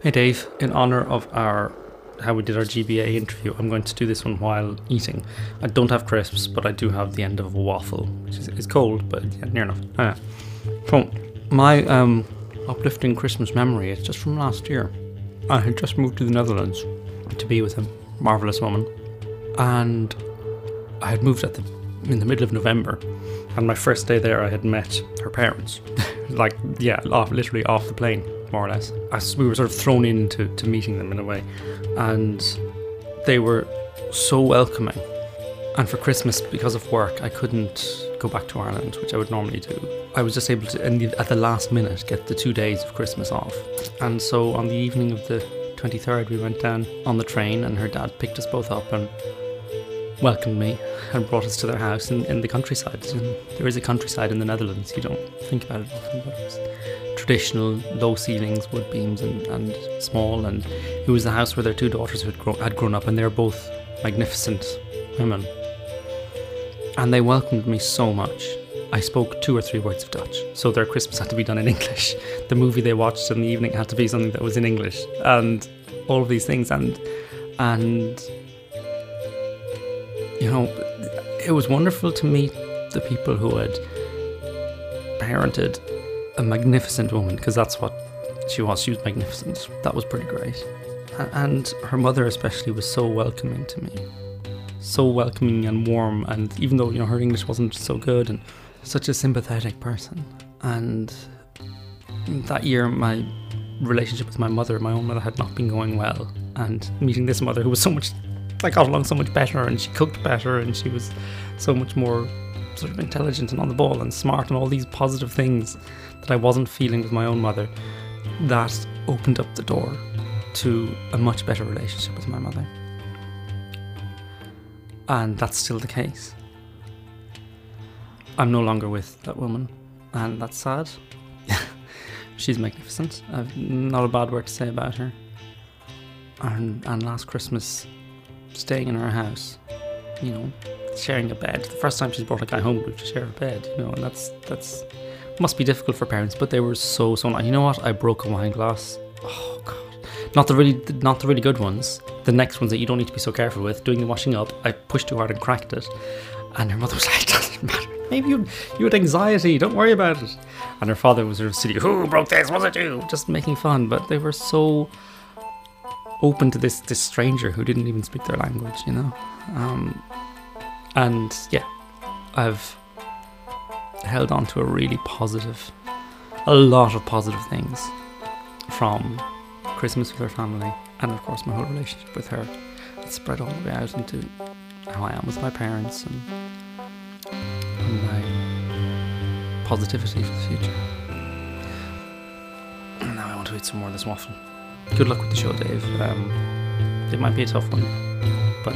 Hey Dave, in honor of our how we did our GBA interview, I'm going to do this one while eating. I don't have crisps, but I do have the end of a waffle, which is it's cold, but yeah, near enough. Ah, so my um, uplifting Christmas memory is just from last year. I had just moved to the Netherlands to be with a marvelous woman, and I had moved at the in the middle of November. And my first day there, I had met her parents, like yeah, off literally off the plane more or less. As we were sort of thrown into to meeting them in a way, and they were so welcoming. And for Christmas, because of work, I couldn't go back to Ireland, which I would normally do. I was just able to, at the last minute, get the two days of Christmas off. And so on the evening of the 23rd, we went down on the train, and her dad picked us both up and welcomed me and brought us to their house in, in the countryside. There is a countryside in the Netherlands, you don't think about it often, but it was traditional low ceilings, wood beams, and, and small. And it was the house where their two daughters had, grow, had grown up, and they're both magnificent women. And they welcomed me so much. I spoke two or three words of Dutch, so their Christmas had to be done in English. The movie they watched in the evening had to be something that was in English, and all of these things. And and you know, it was wonderful to meet the people who had parented a magnificent woman because that's what she was. She was magnificent. That was pretty great. And her mother, especially, was so welcoming to me. So welcoming and warm. And even though, you know, her English wasn't so good and such a sympathetic person. And that year, my relationship with my mother, my own mother, had not been going well. And meeting this mother who was so much, I got along so much better and she cooked better and she was so much more sort of intelligent and on the ball and smart and all these positive things that I wasn't feeling with my own mother, that opened up the door to a much better relationship with my mother. And that's still the case. I'm no longer with that woman, and that's sad. She's magnificent. I've not a bad word to say about her. And, and last Christmas, staying in her house, you know, sharing a bed. The first time she's brought a guy home to share a bed, you know, and that's that's must be difficult for parents, but they were so so nice. You know what? I broke a wine glass. Oh god, not the really not the really good ones. The next ones that you don't need to be so careful with. Doing the washing up, I pushed too hard and cracked it, and her mother was like, "Doesn't matter. Maybe you you had anxiety. Don't worry about it." And her father was sort of sitting, "Who broke this? Was it you?" Just making fun, but they were so open to this this stranger who didn't even speak their language, you know. Um, and yeah, I've held on to a really positive, a lot of positive things from Christmas with her family, and of course my whole relationship with her. It spread all the way out into how I am with my parents and, my positivity for the future. And now I want to eat some more of this waffle. Good luck with the show, Dave. Um, it might be a tough one, but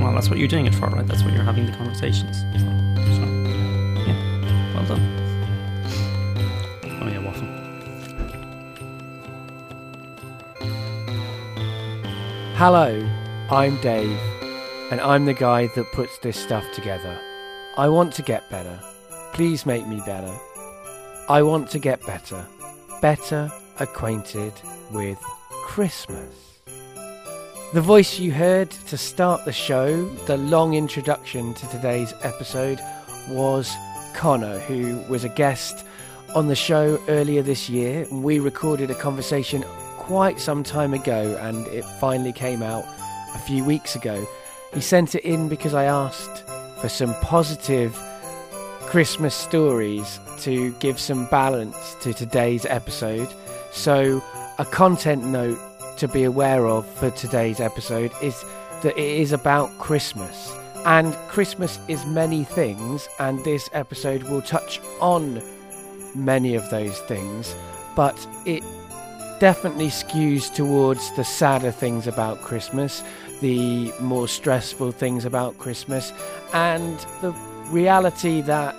well, that's what you're doing it for, right? That's what you're having the conversations. So, so yeah, well done. Oh yeah, waffle. Hello, I'm Dave, and I'm the guy that puts this stuff together. I want to get better. Please make me better. I want to get better. Better acquainted with Christmas. The voice you heard to start the show, the long introduction to today's episode, was Connor, who was a guest on the show earlier this year. We recorded a conversation quite some time ago and it finally came out a few weeks ago. He sent it in because I asked for some positive Christmas stories to give some balance to today's episode. So, a content note to be aware of for today's episode is that it is about Christmas. And Christmas is many things, and this episode will touch on many of those things, but it definitely skews towards the sadder things about Christmas, the more stressful things about Christmas, and the reality that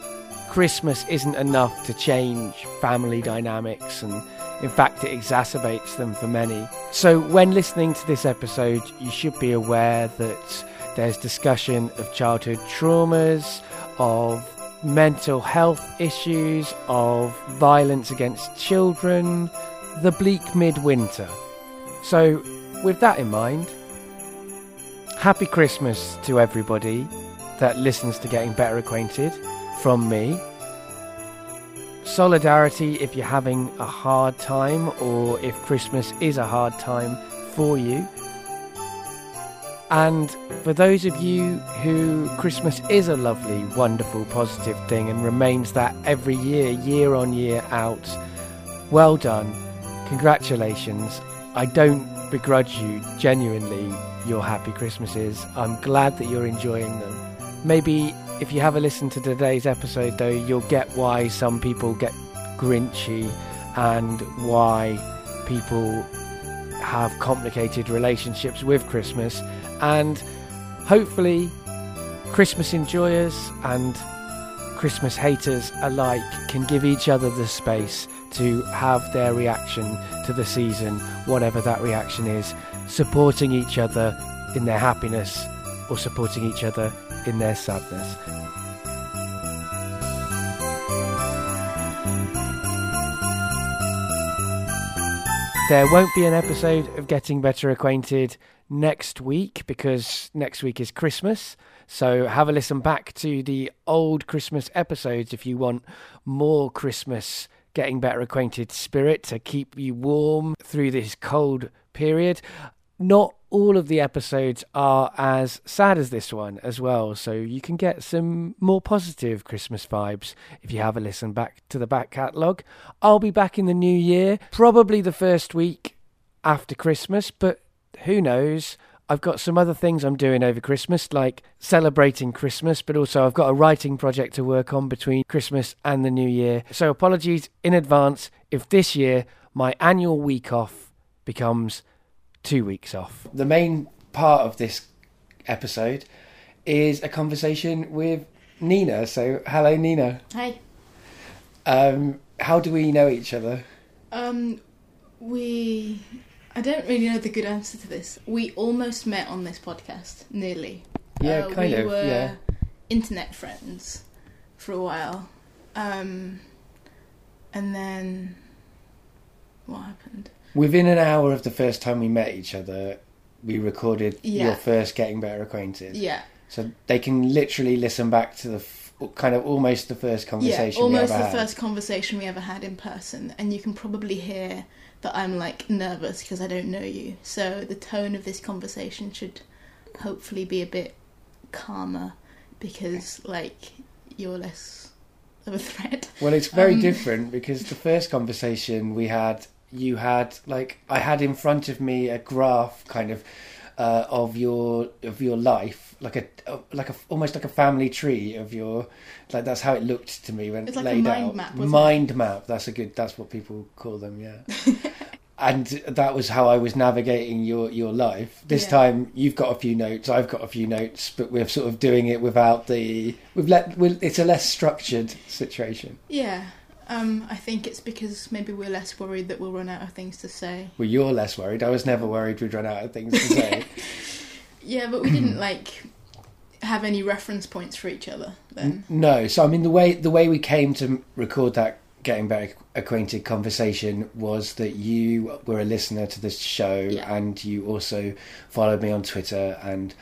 Christmas isn't enough to change family dynamics and in fact, it exacerbates them for many. So, when listening to this episode, you should be aware that there's discussion of childhood traumas, of mental health issues, of violence against children, the bleak midwinter. So, with that in mind, happy Christmas to everybody that listens to Getting Better Acquainted from me. Solidarity if you're having a hard time or if Christmas is a hard time for you. And for those of you who Christmas is a lovely, wonderful, positive thing and remains that every year, year on year out, well done. Congratulations. I don't begrudge you genuinely your happy Christmases. I'm glad that you're enjoying them. Maybe if you have a listen to today's episode, though, you'll get why some people get grinchy and why people have complicated relationships with Christmas. And hopefully, Christmas enjoyers and Christmas haters alike can give each other the space to have their reaction to the season, whatever that reaction is, supporting each other in their happiness or supporting each other in their sadness. There won't be an episode of Getting Better Acquainted next week because next week is Christmas. So have a listen back to the old Christmas episodes if you want more Christmas Getting Better Acquainted spirit to keep you warm through this cold period. Not all of the episodes are as sad as this one as well, so you can get some more positive Christmas vibes if you have a listen back to the back catalogue. I'll be back in the new year, probably the first week after Christmas, but who knows? I've got some other things I'm doing over Christmas, like celebrating Christmas, but also I've got a writing project to work on between Christmas and the new year. So apologies in advance if this year my annual week off becomes two weeks off. The main part of this episode is a conversation with Nina. So, hello, Nina. Hi. Um, how do we know each other? Um, we. I don't really know the good answer to this. We almost met on this podcast, nearly. Yeah, Uh, kind we of. Were Yeah. internet friends for a while, um, and then what happened? Within an hour of the first time we met each other, we recorded Yeah. your first Getting Better Acquainted. Yeah, So they can literally listen back to the f- kind of almost the first conversation. yeah, almost the had. first conversation we ever had in person, and you can probably hear that I'm like nervous because I don't know you. So the tone of this conversation should hopefully be a bit calmer because like you're less of a threat. Well, it's very Um, different because the first conversation we had, you had like I had in front of me a graph kind of uh, of your of your life, like a like a almost like a family tree of your like that's how it looked to me when It's like a laid mind out. map, wasn't it? mind map. That's a good. That's what people call them. Yeah. And that was how I was navigating your, your life. This Yeah. time, you've got a few notes, I've got a few notes, but we're sort of doing it without the. We've let. we're, it's a less structured situation. Yeah. Um, I think it's because maybe we're less worried that we'll run out of things to say. Well, you're less worried. I was never worried we'd run out of things to say. Yeah, but we didn't like have any reference points for each other then. no, so I mean the way the way we came to record that getting better acquainted conversation was that you were a listener to this show Yeah. and you also followed me on Twitter and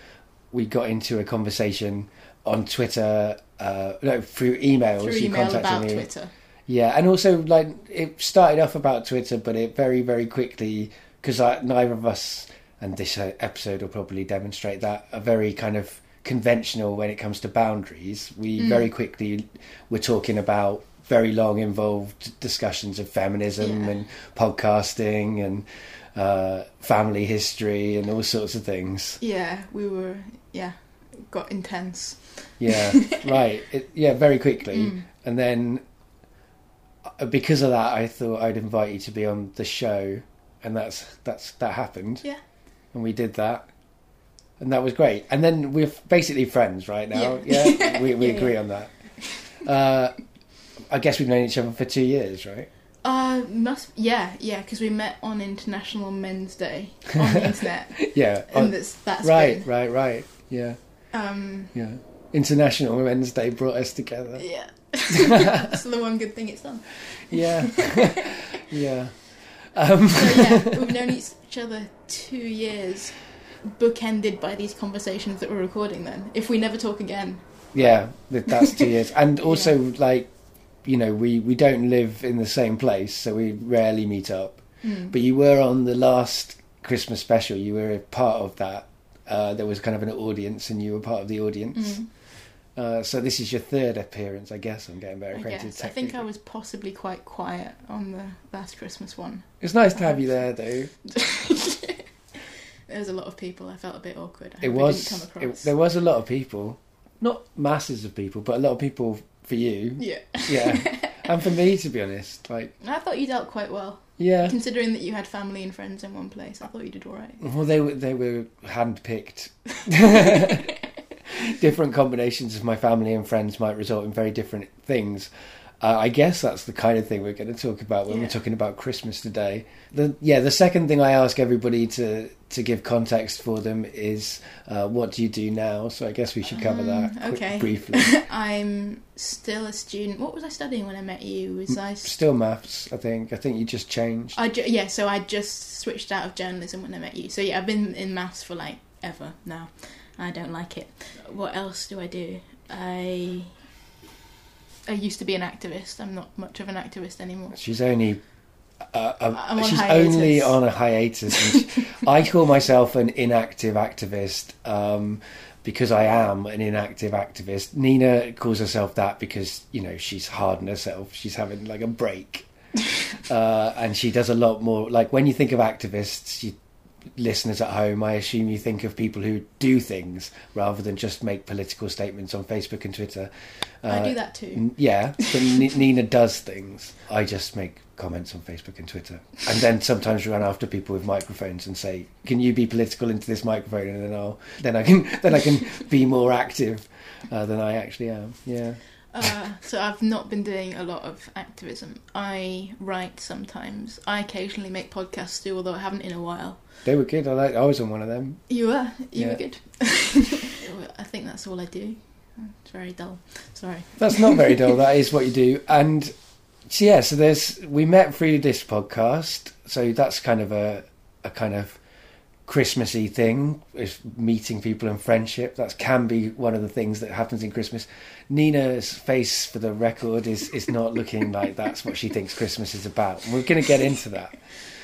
we got into a conversation on Twitter uh, no through emails Through you email contacted about me Twitter. Yeah, and also like it started off about Twitter, but it very very quickly because neither of us and this episode will probably demonstrate that are very kind of conventional when it comes to boundaries. We Mm. very quickly were talking about very long involved discussions of feminism Yeah. and podcasting and uh, family history and all sorts of things. Yeah, we were. Yeah, got intense. Yeah, right. It, yeah, very quickly. Mm. And then because of that, I thought I'd invite you to be on the show, and that's that's that happened. Yeah. And we did that, and that was great. And then we're basically friends right now. Yeah. Yeah, we we Yeah, agree yeah. on that. Uh, I guess we've known each other for two years, right? Uh, must yeah, yeah, because we met on International Men's Day on the internet, Yeah. and Oh, that's that's right, been, right, right. Yeah, um, yeah. International Men's Day brought us together. yeah. that's the one good thing it's done. Yeah, yeah. Um, So yeah, we've known each other two years, bookended by these conversations that we're recording. Then, if we never talk again, yeah, that's two years. And also, like, you know, we, we don't live in the same place, so we rarely meet up. mm. But you were on the last Christmas special. You were a part of that. Uh, there was kind of an audience, and you were part of the audience. Mm. Uh, so this is your third appearance, I guess. I'm getting very I acquainted. guess I think I was possibly quite quiet on the last Christmas one. It's nice to have you there, though. There was a lot of people. I felt a bit awkward. I It was. It, there was a lot of people, not masses of people, but a lot of people for you. Yeah, Yeah, and for me, to be honest, like, I thought you dealt quite well, yeah. considering that you had family and friends in one place. I thought you did all right. Well, they were they were handpicked. different combinations of my family and friends might result in very different things. Uh, I guess that's the kind of thing we're going to talk about when Yeah. we're talking about Christmas today. The yeah, the second thing I ask everybody to to give context for them is uh, what do you do now? So I guess we should cover that Um, quick- okay. briefly. I'm still a student. What was I studying when I met you? Was I? s- Still maths, I think. I think you just changed. I ju- yeah. So I just switched out of journalism when I met you. So yeah, I've been in maths for like ever now. I don't like it. What else do I do? I I used to be an activist. I'm not much of an activist anymore. She's only. Uh, uh, on she's hiatus. only on a hiatus. And she- I call myself an inactive activist um, because I am an inactive activist. Nina calls herself that because you know she's hard on herself. She's having like a break, uh, and she does a lot more. Like when you think of activists, you, listeners at home, I assume you think of people who do things rather than just make political statements on Facebook and Twitter. I Uh, do that too. N- Yeah, but N- Nina does things. I just make comments on Facebook and Twitter, and then sometimes run after people with microphones and say, "Can you be political into this microphone?" And then I'll then I can then I can be more active uh, than I actually am. Yeah, Uh, so I've not been doing a lot of activism. I write sometimes. I occasionally make podcasts too, although I haven't in a while. they were good. I like. I was on one of them. You were. You Yeah. were good. I think that's all I do. It's very dull. Sorry. That's not very dull. That is what you do. And so, yeah, so there's we met through this podcast. So that's kind of a a kind of Christmassy thing is meeting people and friendship. That can be one of the things that happens in Christmas. Nina's face for the record is is not looking like that's what she thinks Christmas is about. And we're going to get into that.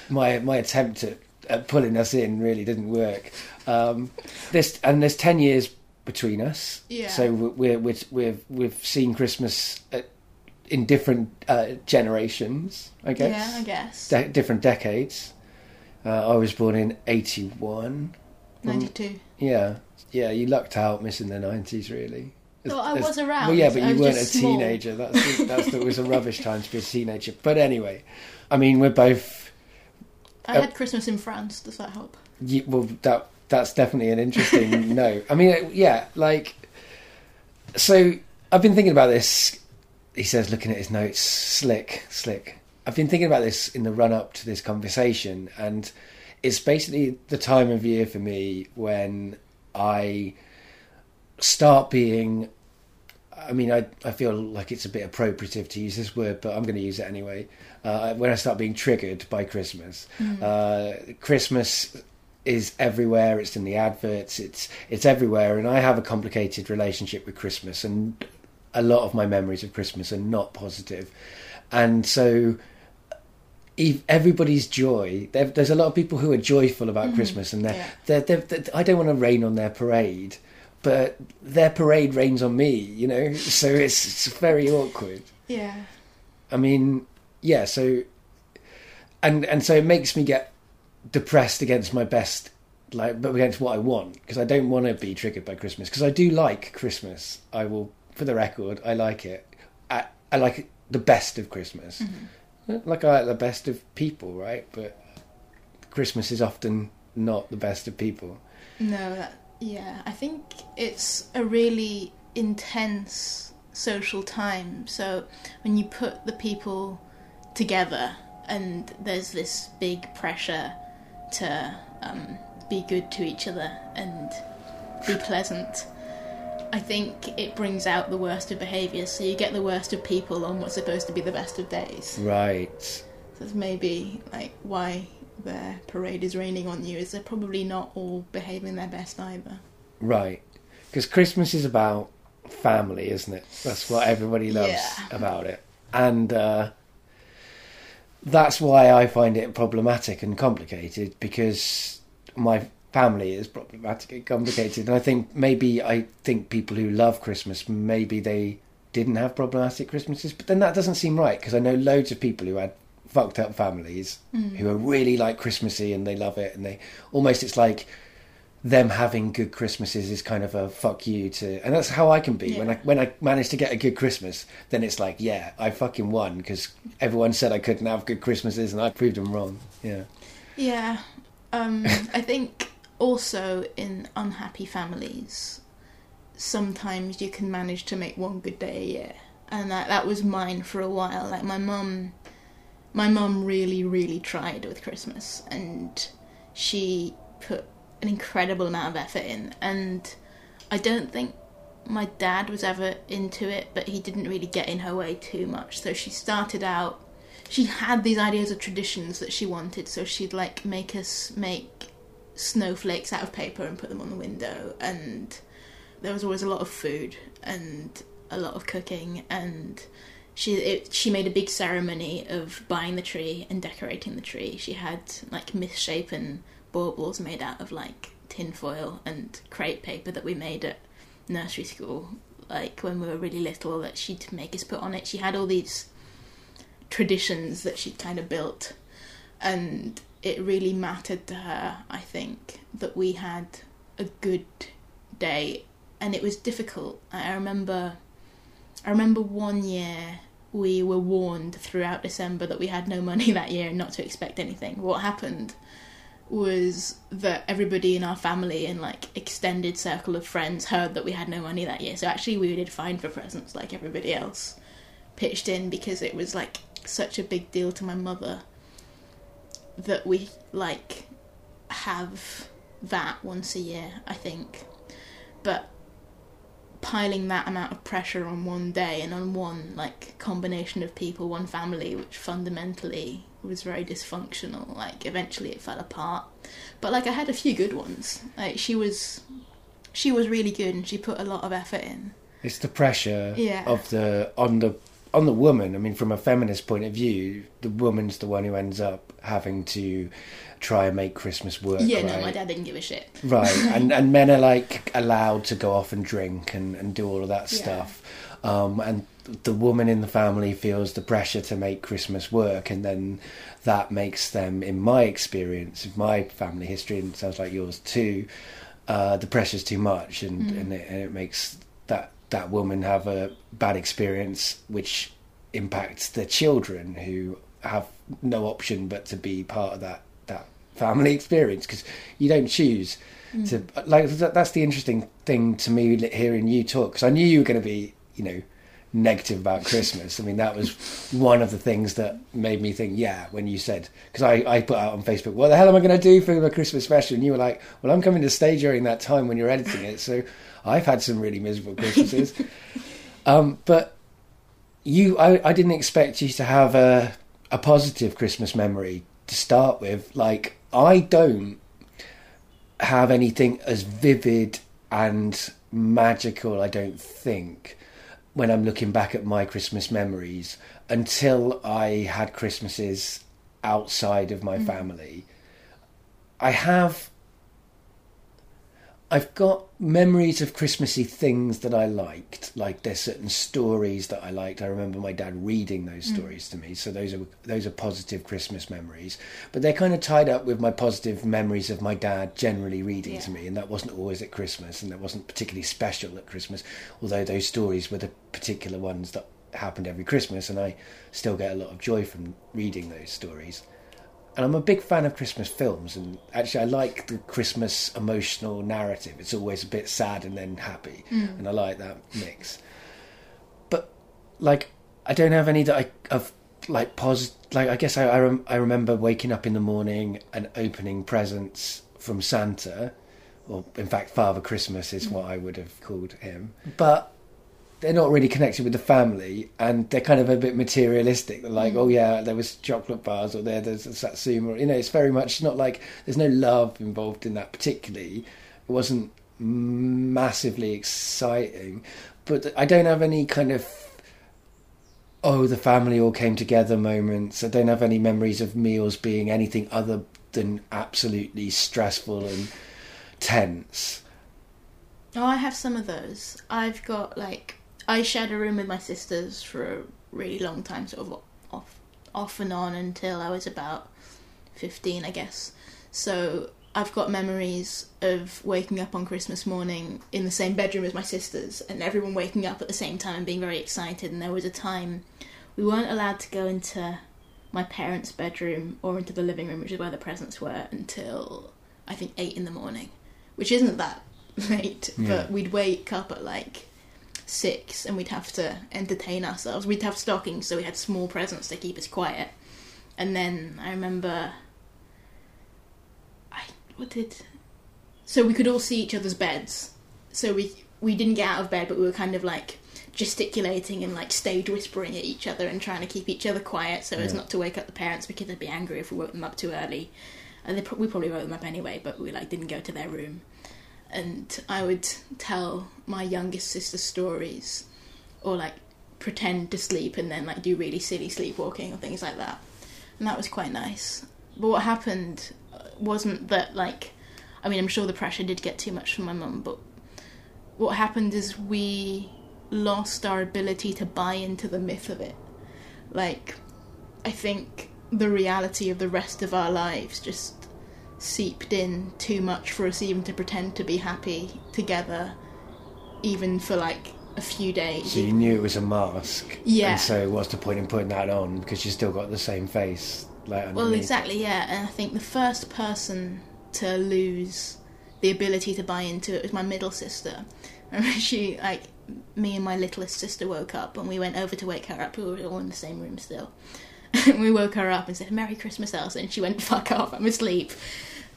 My my attempt at, at pulling us in really didn't work. Um, this and there's ten years between us. Yeah. So we're we're we've we've seen Christmas at, in different uh, generations. I guess. Yeah, I guess. De- different decades. Uh, I was born in '81. 92. Yeah, yeah. You lucked out missing the '90s, really. Well, I was around. Well, yeah, but you weren't a small. teenager. That's that's that was a rubbish time to be a teenager. But anyway, I mean, we're both. I Uh, had Christmas in France. Does that help? You, well, that that's definitely an interesting no. I mean, uh, yeah, like. So I've been thinking about this. He says, looking at his notes, slick, slick. I've been thinking about this in the run up to this conversation, and it's basically the time of year for me when I start being. I mean, I I feel like it's a bit appropriative to use this word, but I'm going to use it anyway. Uh, when I start being triggered by Christmas, uh, Christmas is everywhere. It's in the adverts. It's it's everywhere, and I have a complicated relationship with Christmas, and a lot of my memories of Christmas are not positive. and so. ev- Everybody's joy. There's a lot of people who are joyful about Christmas, and they're, Yeah. they're, they're, they're- I don't want to rain on their parade, but their parade rains on me. You know, so it's, it's very awkward. Yeah. I mean, yeah. So, and and so it makes me get depressed against my best, like, but against what I want because I don't want to be triggered by Christmas because I do like Christmas. I will, for the record, I like it. I, I like the best of Christmas, mm-hmm. like I like the best of people, right? But Christmas is often not the best of people. No, that, yeah. I think it's a really intense social time. So when you put the people together and there's this big pressure to um, be good to each other and be pleasant, I think it brings out the worst of behaviours. So you get the worst of people on what's supposed to be the best of days. Right. So that's maybe like why their parade is raining on you is they're probably not all behaving their best either. Right. Because Christmas is about family, isn't it? That's what everybody loves Yeah. about it. And uh, that's why I find it problematic and complicated because my family is problematic and complicated. And I think maybe I think people who love Christmas, maybe they didn't have problematic Christmases. But then that doesn't seem right because I know loads of people who had fucked up families who are really like Christmassy and they love it. And they almost, it's like, them having good Christmases is kind of a fuck you to, and that's how I can be when I when I manage to get a good Christmas. Then it's like, yeah, I fucking won because everyone said I couldn't have good Christmases, and I proved them wrong. Yeah, Yeah. Um, I think also in unhappy families, sometimes you can manage to make one good day a year. And that, that was mine for a while. Like my mum, my mum really, really tried with Christmas and she put an incredible amount of effort in. And I don't think my dad was ever into it, but he didn't really get in her way too much. So she started out she had these ideas of traditions that she wanted so she'd like make us make snowflakes out of paper and put them on the window and there was always a lot of food and a lot of cooking and she it, she made a big ceremony of buying the tree and decorating the tree. She had like misshapen baubles made out of like tin foil and crepe paper that we made at nursery school like when we were really little that she'd make us put on it. She had all these traditions that she'd kind of built and it really mattered to her i think that we had a good day. And it was difficult. I remember i remember one year we were warned throughout december that we had no money that year and not to expect anything what happened was that everybody in our family and like extended circle of friends heard that we had no money that year so actually we did fine for presents like everybody else pitched in because it was like such a big deal to my mother that we like have that once a year, I think. But piling that amount of pressure on one day and on one like combination of people, one family, which fundamentally was very dysfunctional, like eventually it fell apart. But like I had a few good ones. Like she was she was really good and she put a lot of effort in. it's the pressure Yeah. of the on the on the woman. I mean, from a feminist point of view, the woman's the one who ends up having to try and make Christmas work. Yeah, right? no, my dad didn't give a shit. Right, and and men are like allowed to go off and drink and, and do all of that Yeah. stuff, um, and the woman in the family feels the pressure to make Christmas work, and then that makes them, in my experience, in my family history, and it sounds like yours too, uh, the pressure's too much, and and, it, and it makes that that woman have a bad experience, which impacts the children who have no option but to be part of that family experience because you don't choose to like that, that's the interesting thing to me hearing you talk because I knew you were going to be you know negative about Christmas. I mean that was one of the things that made me think yeah when you said because I, I put out on Facebook what the hell am I going to do for the Christmas special and you were like well I'm coming to stay during that time when you're editing it so I've had some really miserable Christmases um, but you I, I didn't expect you to have a a positive Christmas memory to start with. Like I don't have anything as vivid and magical, I don't think, when I'm looking back at my Christmas memories until I had Christmases outside of my mm. family. I have I've got memories of Christmassy things that I liked. Like there's certain stories that I liked. I remember my dad reading those mm. stories to me. So those are those are positive Christmas memories. But they're kind of tied up with my positive memories of my dad generally reading Yeah. to me, and that wasn't always at Christmas, and that wasn't particularly special at Christmas. Although those stories were the particular ones that happened every Christmas, and I still get a lot of joy from reading those stories and I'm a big fan of Christmas films, and actually, I like the Christmas emotional narrative. It's always a bit sad and then happy, hmm. and I like that mix. But like, I don't have any that I of like pos. Like, I guess I I, rem- I remember waking up in the morning and opening presents from Santa, or in fact, Father Christmas is hmm. what I would have called him. But they're not really connected with the family, and they're kind of a bit materialistic. They're like, Mm. oh yeah, there was chocolate bars, or there there's a satsuma. You know, it's very much not like there's no love involved in that particularly. It wasn't massively exciting, but I don't have any kind of oh the family all came together moments. I don't have any memories of meals being anything other than absolutely stressful and tense. Oh, I have some of those. I've got like I shared a room with my sisters for a really long time, sort of off off and on until I was about fifteen, I guess. So I've got memories of waking up on Christmas morning in the same bedroom as my sisters, and everyone waking up at the same time and being very excited. And there was a time we weren't allowed to go into my parents' bedroom or into the living room, which is where the presents were, until I think eight in the morning, which isn't that late, Yeah. but we'd wake up at like six and we'd have to entertain ourselves. We'd have stockings, so we had small presents to keep us quiet. And then I remember, I what did, so we could all see each other's beds. So we we didn't get out of bed, but we were kind of like gesticulating and like stage whispering at each other and trying to keep each other quiet so as not to wake up the parents because they'd be angry if we woke them up too early. And they pro- we probably woke them up anyway, but we like didn't go to their room. And I would tell my youngest sister stories, or like pretend to sleep and then like do really silly sleepwalking or things like that. And that was quite nice. But what happened uh, wasn't that like, I mean, I'm sure the pressure did get too much from my mum, but what happened is we lost our ability to buy into the myth of it. Like, I think the reality of the rest of our lives just seeped in too much for us even to pretend to be happy together, even for like a few days. So you knew it was a mask. Yeah. And so what's the point in putting that on because you still got the same face like Well, exactly, yeah. And I think the first person to lose the ability to buy into it was my middle sister. Remember, she like me and my littlest sister woke up and we went over to wake her up. We were all in the same room still. And we woke her up and said, "Merry Christmas, Elsa," and she went, "Fuck off, I'm asleep."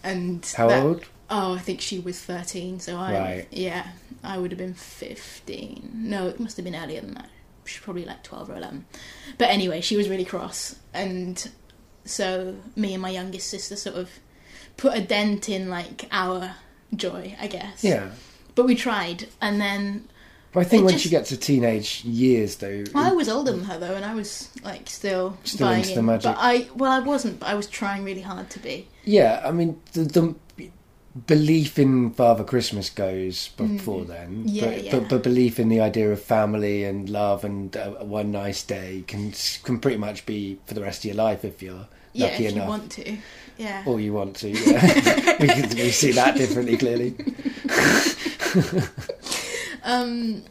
And How that- old? Oh, I think she was thirteen. So I, Right. yeah, I would have been fifteen. No, it must have been earlier than that. She's probably like twelve or eleven. But anyway, she was really cross, and so me and my youngest sister sort of put a dent in like our joy, I guess. Yeah. But we tried, and then But I think It when just- she gets to teenage years though I was older than her though, and I was like still, Still buying into the in. magic. But I, well, I wasn't, but I was trying really hard to be. Yeah, I mean the, the belief in Father Christmas goes before then, Mm. Yeah, but, yeah. but but belief in the idea of family and love and uh, one nice day can can pretty much be for the rest of your life if you're Yeah, lucky if enough. you want to. Yeah. Or you want to, yeah. we, can, we see that differently, clearly. Um,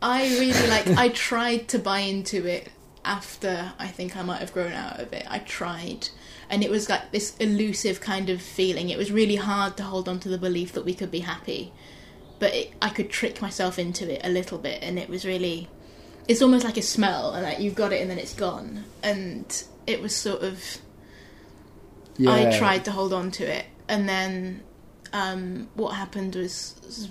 I really like. I tried to buy into it after I think I might have grown out of it. I tried, and it was like this elusive kind of feeling. It was really hard to hold on to the belief that we could be happy, but it, I could trick myself into it a little bit, and it was really. It's almost like a smell, and like you've got it, and then it's gone, and it was sort of. Yeah. I tried to hold on to it, and then um, what happened was,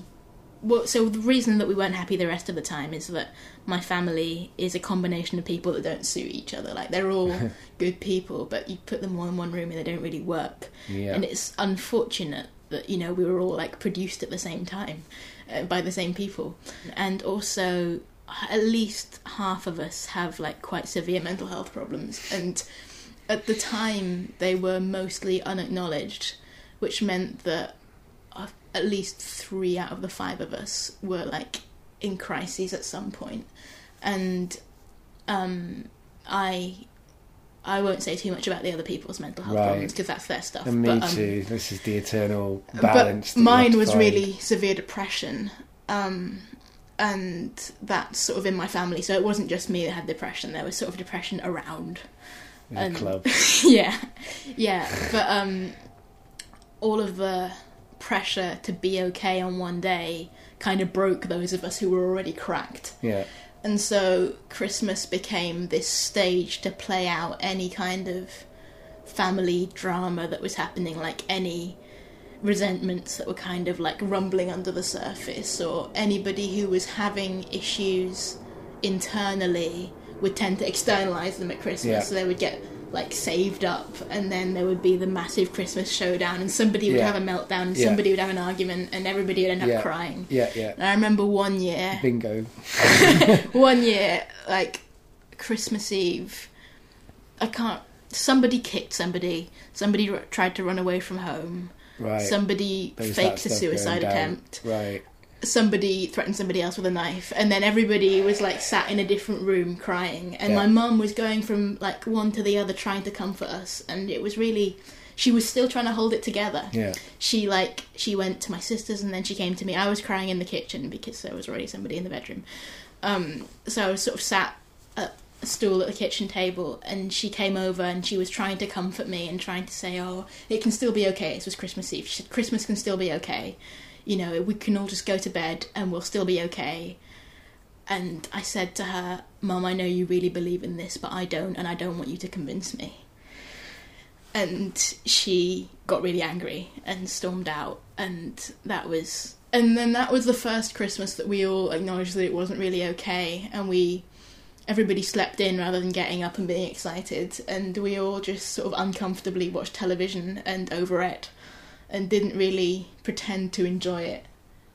well, so the reason that we weren't happy the rest of the time is that my family is a combination of people that don't suit each other. Like they're all good people, but you put them all in one room and they don't really work. Yeah. And it's unfortunate that you know we were all like produced at the same time uh, by the same people, and also at least half of us have like quite severe mental health problems and at the time they were mostly unacknowledged, which meant that at least three out of the five of us were like in crises at some point, and um, I. I won't say too much about the other people's mental health Right. problems because that's their stuff. And me but, um, too. This is the eternal balance. but mine was find. really severe depression, um, and that's sort of in my family. So it wasn't just me that had depression. There was sort of depression around. in and- club. yeah, yeah. But um, all of the pressure to be okay on one day kind of broke those of us who were already cracked. Yeah. And so Christmas became this stage to play out any kind of family drama that was happening, like any resentments that were kind of like rumbling under the surface, or anybody who was having issues internally would tend to externalize them at Christmas. Yeah. So they would get like saved up, and then there would be the massive Christmas showdown, and somebody would Yeah. have a meltdown, and Yeah. somebody would have an argument, and everybody would end up Yeah. crying. Yeah, yeah. And I remember one year, Bingo. one year, like Christmas Eve, I can't. Somebody kicked somebody. Somebody r- tried to run away from home. Right. Somebody There faked a suicide attempt. Right. Somebody threatened somebody else with a knife, and then everybody was like sat in a different room crying. And Yeah. my mum was going from like one to the other trying to comfort us, and it was really. She was still trying to hold it together. Yeah. She like she went to my sister's and then she came to me. I was crying in the kitchen because there was already somebody in the bedroom. Um, so I was sort of sat at a stool at the kitchen table, and she came over and she was trying to comfort me and trying to say, "Oh, it can still be okay." This was Christmas Eve. She said, "Christmas can still be okay. You know, we can all just go to bed and we'll still be okay." And I said to her, "Mum, I know you really believe in this, but I don't, and I don't want you to convince me." and she got really angry and stormed out and that was and then that was the first christmas that we all acknowledged that it wasn't really okay and we everybody slept in rather than getting up and being excited and we all just sort of uncomfortably watched television and overate and didn't really pretend to enjoy it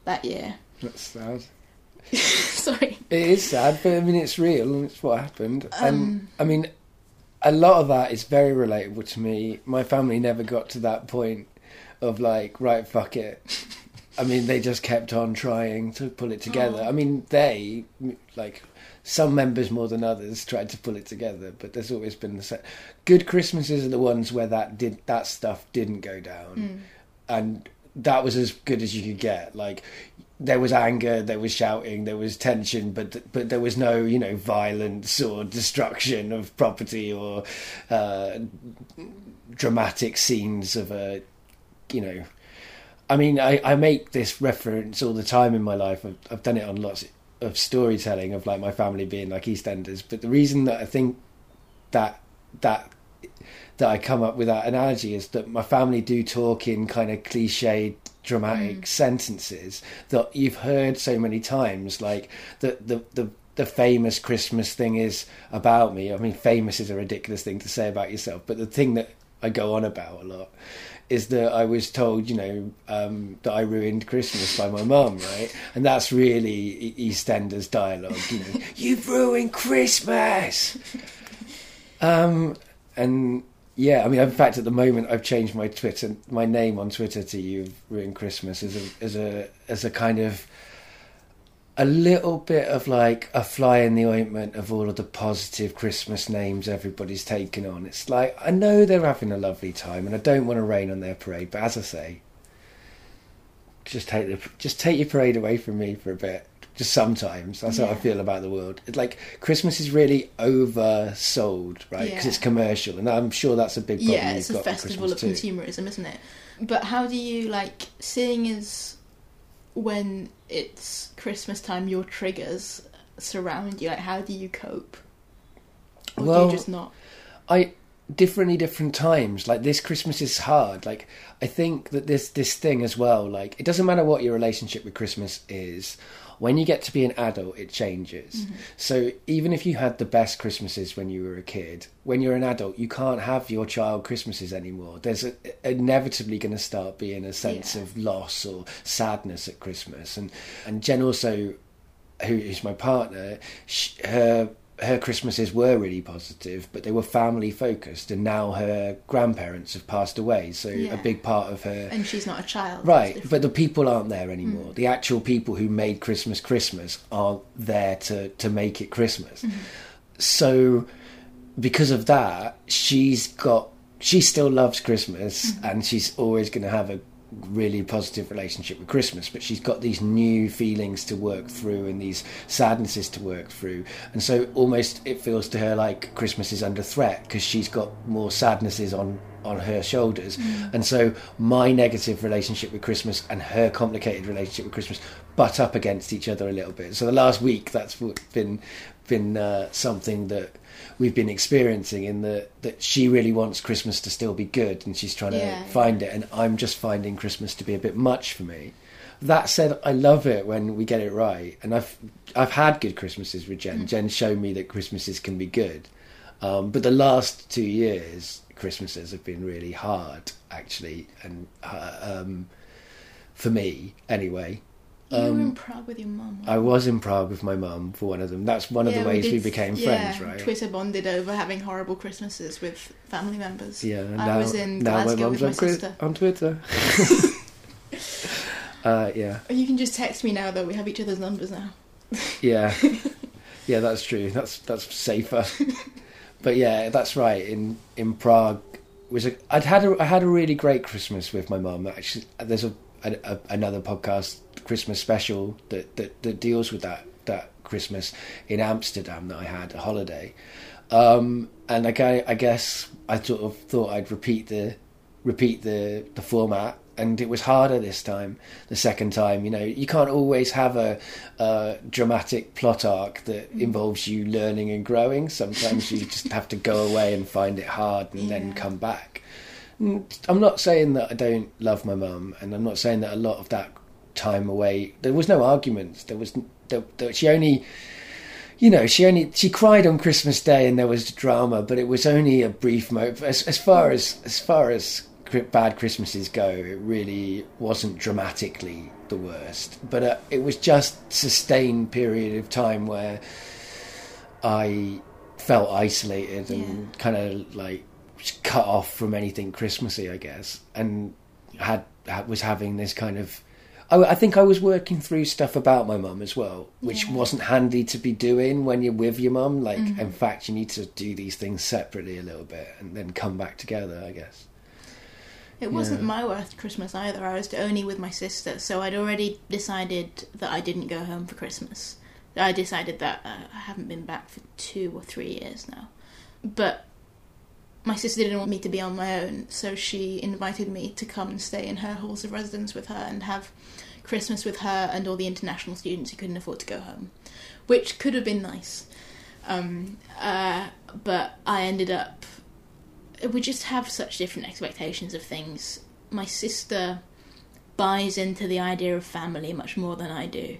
that year That's sad. sorry It is sad, but I mean, it's real and it's what happened. Um, and I mean, a lot of that is very relatable to me. My family never got to that point of like, right, fuck it. I mean, they just kept on trying to pull it together. Oh. I mean, they, like, some members more than others tried to pull it together, but there's always been the same. Good Christmases are the ones where that did that stuff didn't go down, and that was as good as you could get. Like, there was anger, there was shouting, there was tension, but but there was no you know violence or destruction of property or uh, dramatic scenes of a you know. I mean, I, I make this reference all the time in my life. I've, I've done it on lots of storytelling of like my family being like EastEnders. But the reason that I think that that that I come up with that analogy is that my family do talk in kind of cliched dramatic sentences that you've heard so many times like the the the the famous Christmas thing is about me. I mean, famous is a ridiculous thing to say about yourself, but the thing that I go on about a lot is that I was told, you know, um, that I ruined Christmas by my mum, right? And that's really EastEnders dialogue, you know, you've ruined Christmas. Um, and yeah, I mean, in fact, at the moment, I've changed my Twitter, my name on Twitter to "You've Ruined Christmas" as a as a as a kind of a little bit of like a fly in the ointment of all of the positive Christmas names everybody's taken on. It's like I know they're having a lovely time, and I don't want to rain on their parade, but as I say, just take the just take your parade away from me for a bit. Just sometimes that's how I feel about the world. It's like Christmas is really oversold, right? Because Yeah. it's commercial, and I'm sure that's a big problem. yeah, you've it's a festival of too. consumerism, isn't it? But how do you like seeing as when it's Christmas time, your triggers surround you? Like, how do you cope? Or do Well, you just not? I differently different times. Like this Christmas is hard. Like I think that this this thing as well. Like it doesn't matter what your relationship with Christmas is. When you get to be an adult, it changes. Mm-hmm. So even if you had the best Christmases when you were a kid, when you're an adult, you can't have your child Christmases anymore. There's a, inevitably going to start being a sense Yeah. of loss or sadness at Christmas. And and Jen also who is my partner, sh her her Christmases were really positive, but they were family focused, and now her grandparents have passed away, so Yeah. a big part of her. And she's not a child. Right, but the people aren't there anymore. Mm. The actual people who made Christmas Christmas aren't there to, to make it Christmas. Mm-hmm. So, because of that, she's got she still loves Christmas, mm-hmm. and she's always going to have a really positive relationship with Christmas. But she's got these new feelings to work through and these sadnesses to work through, and so almost it feels to her like Christmas is under threat because she's got more sadnesses on on her shoulders. And so my negative relationship with Christmas and her complicated relationship with Christmas butt up against each other a little bit. So the last week that's been been uh, something that we've been experiencing in the that she really wants Christmas to still be good and she's trying Yeah, to find it and I'm just finding Christmas to be a bit much for me. that said, I love it when we get it right, and I've I've had good Christmases with Jen. Mm. Jen showed me that Christmases can be good, um, but the last two years Christmases have been really hard, actually, and uh, um, for me anyway. You were Um, in Prague with your mum. I was in Prague with my mum for one of them. That's one of Yeah, the ways we, did- became yeah, friends, right? Twitter bonded over having horrible Christmases with family members. Yeah, I now, was in Glasgow with my on, sister. on Twitter. uh, yeah, You can just text me now, though. We have each other's numbers now. yeah, yeah. That's true. That's that's safer. but yeah, that's right. In in Prague was a, I'd had a I had a really great Christmas with my mum. Actually, there's a, a, a another podcast Christmas special that, that that deals with that that Christmas in Amsterdam that I had a holiday. Um, and I, I guess I sort of thought I'd repeat the repeat the the format, and it was harder this time. The second time, you know, you can't always have a, a dramatic plot arc that involves you learning and growing. Sometimes you just have to go away and find it hard, and then come back. Mm, I'm not saying that I don't love my mum, and I'm not saying that a lot of that time away there was no arguments. There was there, there, she only you know, she only she cried on Christmas Day and there was drama, but it was only a brief moment. As, as far as as far as bad Christmases go, it really wasn't dramatically the worst, but uh, it was just sustained period of time where I felt isolated and kind of like cut off from anything Christmassy, I guess, and had, was having this kind of. I, I think I was working through stuff about my mum as well, which Yeah. wasn't handy to be doing when you're with your mum. Like, Mhm. in fact, you need to do these things separately a little bit and then come back together. I guess. It wasn't Yeah. my worst Christmas either. I was only with my sister, so I'd already decided that I didn't go home for Christmas. I decided that uh, I haven't been back for two or three years now. But my sister didn't want me to be on my own, so she invited me to come and stay in her halls of residence with her and have Christmas with her and all the international students who couldn't afford to go home, which could have been nice. Um, uh, but I ended up we just have such different expectations of things. My sister buys into the idea of family much more than I do.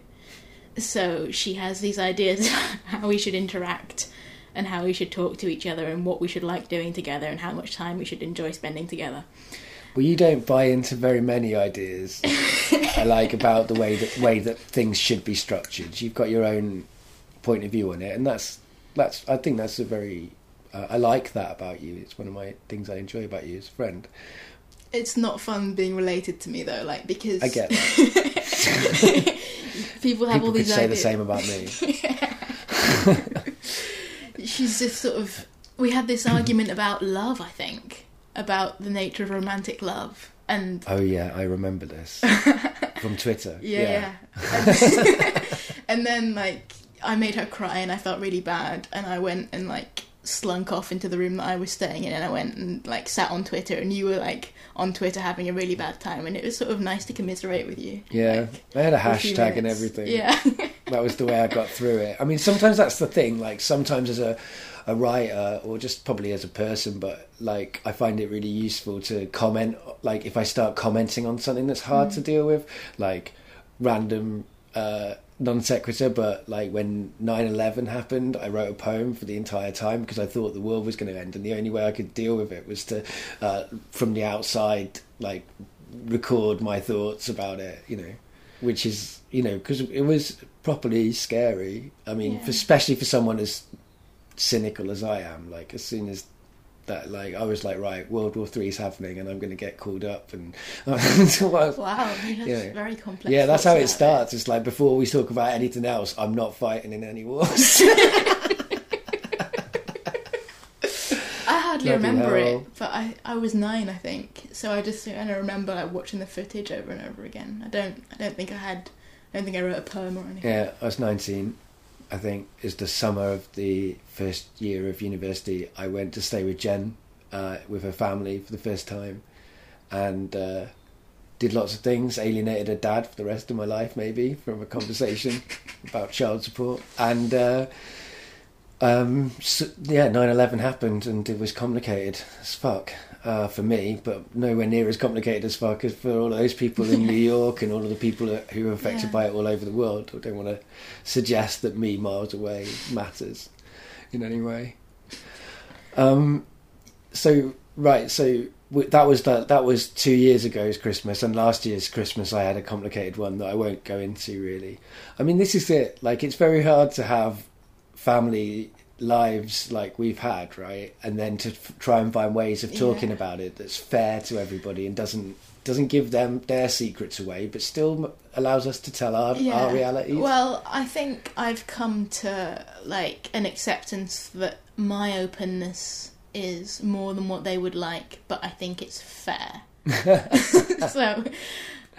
So she has these ideas how we should interact and how we should talk to each other and what we should like doing together and how much time we should enjoy spending together. Well, you don't buy into very many ideas. I like about the way that way that things should be structured. You've got your own point of view on it, and that's that's. I think that's a very. Uh, I like that about you. It's one of my things I enjoy about you as a friend. It's not fun being related to me though, like because I get that. people have People all could these say ideas. the same about me. She's just sort of we had this argument about love i think about the nature of romantic love and Oh yeah, I remember this from Twitter. yeah, yeah. and then like i made her cry and i felt really bad and i went and like slunk off into the room that i was staying in and i went and like sat on twitter and you were like on twitter having a really bad time and it was sort of nice to commiserate with you Yeah, like, I had a for a hashtag and everything. yeah that was the way I got through it. I mean, sometimes that's the thing. Like sometimes as a a writer or just probably as a person, but like I find it really useful to comment. Like if I start commenting on something that's hard to deal with, like random uh, non sequitur. But like when 9-11 happened, I wrote a poem for the entire time because I thought the world was going to end, and the only way I could deal with it was to uh, from the outside, like record my thoughts about it. You know which is you know because it was properly scary. I mean, Yeah. for, especially for someone as cynical as I am. Like as soon as that, like I was like, right, World War Three is happening, and I'm going to get called up, and Well, wow you Yeah. very complex yeah, that's how it starts. It's like before we talk about anything else, I'm not fighting in any wars. I hardly Bloody remember hell. it, but I, I was nine, I think. So I just and I remember like watching the footage over and over again. I don't I don't think I had I don't think I wrote a poem or anything. Yeah, I was 19. I think is the summer of the first year of university. I went to stay with Jen uh, with her family for the first time, and uh, did lots of things. Alienated her dad for the rest of my life, maybe from a conversation about child support. And uh, Um, so, yeah, 9-11 happened and it was complicated as fuck uh, for me, but nowhere near as complicated as fuck as for all of those people in New York and all of the people who are affected Yeah. by it all over the world. I don't want to suggest that me miles away matters in any way. Um, so right, so that was that. That was two years ago's Christmas, and last year's Christmas I had a complicated one that I won't go into really. I mean, this is it. Like, it's very hard to have family lives like we've had, right? And then to f- try and find ways of talking Yeah. about it that's fair to everybody and doesn't doesn't give them their secrets away, but still m- allows us to tell our our realities. Well, I think I've come to like an acceptance that my openness is more than what they would like, but I think it's fair. so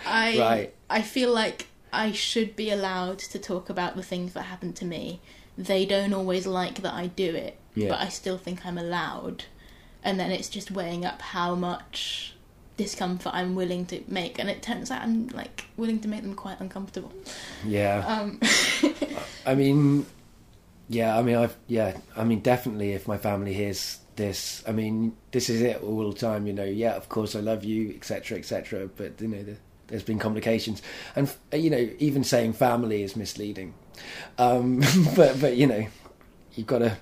I Right. I feel like I should be allowed to talk about the things that happened to me. They don't always like that I do it, Yeah. but I still think I'm allowed. And then it's just weighing up how much discomfort I'm willing to make, and it turns out I'm like willing to make them quite uncomfortable. yeah. Um, I mean, yeah, I mean, I've, yeah, I mean, definitely if my family hears this, I mean, this is it all the time, you know, yeah, of course I love you, etc., etc., but, you know, the, there's been complications. And, you know, even saying family is misleading. Um, but, but, you know, you've got to,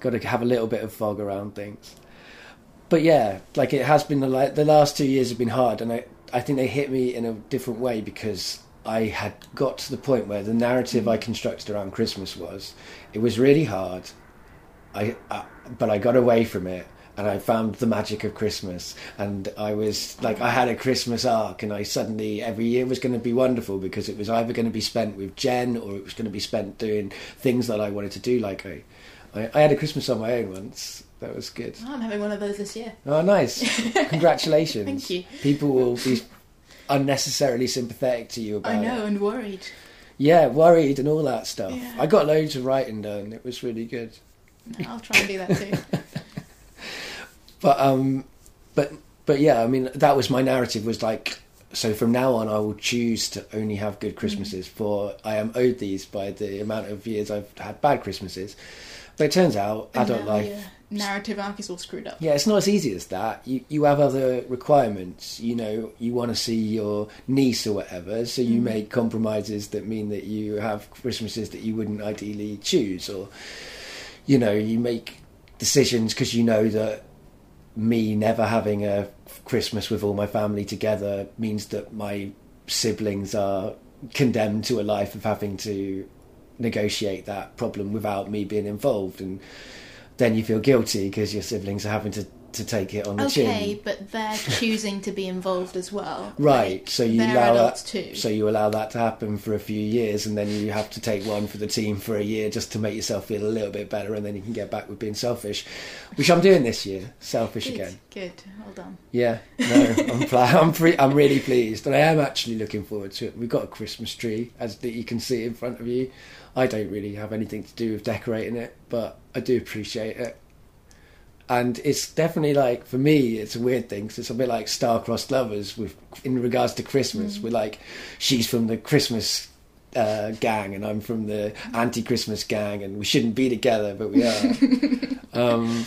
got to have a little bit of fog around things. But yeah, like it has been the, like, the last two years have been hard, and I, I think they hit me in a different way because I had got to the point where the narrative I constructed around Christmas was it was really hard. I, I but I got away from it and I found the magic of Christmas and I was like I had a Christmas arc and I suddenly every year was going to be wonderful because it was either going to be spent with Jen or it was going to be spent doing things that I wanted to do like I I, I had a Christmas on my own once that was good oh, I'm having one of those this year. oh nice congratulations Thank you. people will be unnecessarily sympathetic to you about I it know, and worried. yeah, worried and all that stuff. Yeah. I got loads of writing done. It was really good. I'll try and do that too. But um, but but yeah, I mean that was my narrative. Was like so from now on, I will choose to only have good Christmases. For I am owed these by the amount of years I've had bad Christmases. But it turns out And adult now life. narrative arc is all screwed up. Yeah, it's not as easy as that. You you have other requirements. You know, you want to see your niece or whatever, so you Mm. make compromises that mean that you have Christmases that you wouldn't ideally choose, or you know, you make decisions because you know that me never having a Christmas with all my family together means that my siblings are condemned to a life of having to negotiate that problem without me being involved. And then you feel guilty because your siblings are having to, to take it on the team. Okay, chin. but they're choosing to be involved as well. Right, Like, so you allow that, too. so you allow that to happen for a few years, and then you have to take one for the team for a year just to make yourself feel a little bit better, and then you can get back with being selfish, which I'm doing this year. Selfish good, again. good, well done. Yeah, no, I'm pl- I'm, pre- I'm really pleased, and I am actually looking forward to it. We've got a Christmas tree, as that you can see in front of you. I don't really have anything to do with decorating it, but I do appreciate it. And it's definitely like for me, it's a weird thing. 'cause it's a bit like star-crossed lovers with in regards to Christmas. Mm. We're like, she's from the Christmas uh, gang, and I'm from the anti-Christmas gang, and we shouldn't be together, but we are. um,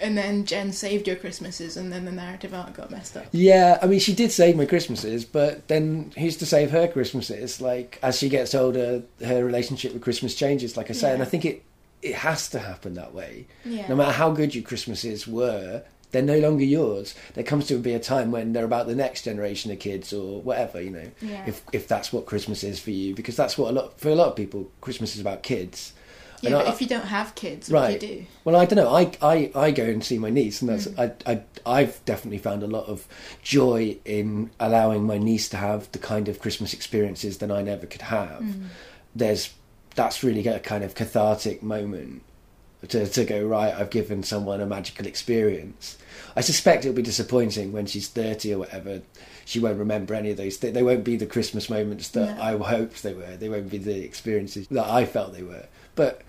And then Jen saved your Christmases, and then the narrative arc got messed up. Yeah, I mean, she did save my Christmases, but then who's to save her Christmases? Like, as she gets older, her relationship with Christmas changes, like I say, and I think it it has to happen that way. Yeah. No matter how good your Christmases were, they're no longer yours. There comes to be a time when they're about the next generation of kids or whatever, you know. Yeah. If if that's what Christmas is for you, because that's what a lot for a lot of people, Christmas is about kids. yeah, And but I- if you don't have kids, Right. do you do? Well, I don't know. I, I, I go and see my niece, and that's Mm. I, I I've definitely found a lot of joy in allowing my niece to have the kind of Christmas experiences that I never could have. Mm. There's that's really a kind of cathartic moment to to go right. I've given someone a magical experience. I suspect it'll be disappointing when she's thirty or whatever. She won't remember any of those. They, they won't be the Christmas moments that No. I hoped they were. They won't be the experiences that I felt they were. But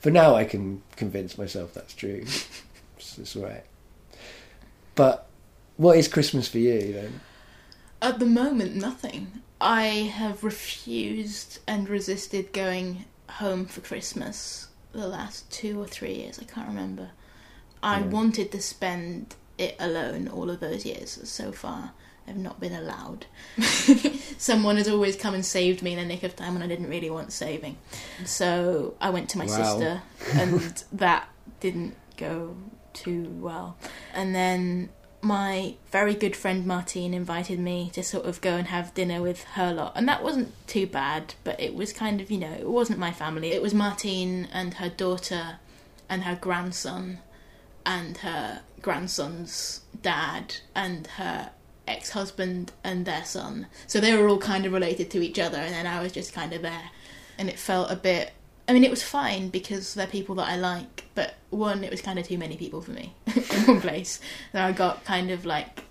for now, I can convince myself that's true. it's, it's all right. But what is Christmas for you then? At the moment, nothing. I have refused and resisted going home for Christmas the last two or three years. I can't remember. I wanted to spend it alone all of those years. So far, I've not been allowed. Someone has always come and saved me in the nick of time when I didn't really want saving. So I went to my Wow. sister, and that didn't go too well. And then my very good friend Martine invited me to sort of go and have dinner with her lot. And that wasn't too bad, but it was kind of, you know, it wasn't my family. It was Martine and her daughter and her grandson and her grandson's dad and her ex husband and their son. So they were all kind of related to each other, and then I was just kind of there. And it felt a bit. I mean, it was fine because they're people that I like, but one, it was kind of too many people for me in one place. So I got kind of like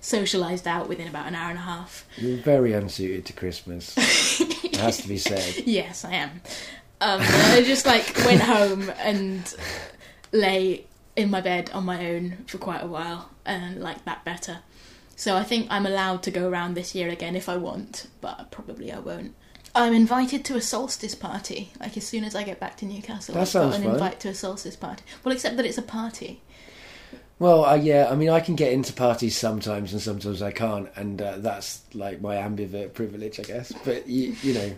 socialised out within about an hour and a half. You're very unsuited to Christmas. it has to be said. Yes, I am. Um, I just like went home and lay in my bed on my own for quite a while and liked that better. So I think I'm allowed to go around this year again if I want, but probably I won't. I'm invited to a solstice party. Like as soon as I get back to Newcastle, That I've sounds got an fun. invite to a solstice party. Well, except that it's a party. Well, uh, yeah, I mean, I can get into parties sometimes, and sometimes I can't, and uh, that's like my ambivert privilege, I guess. But you, you know,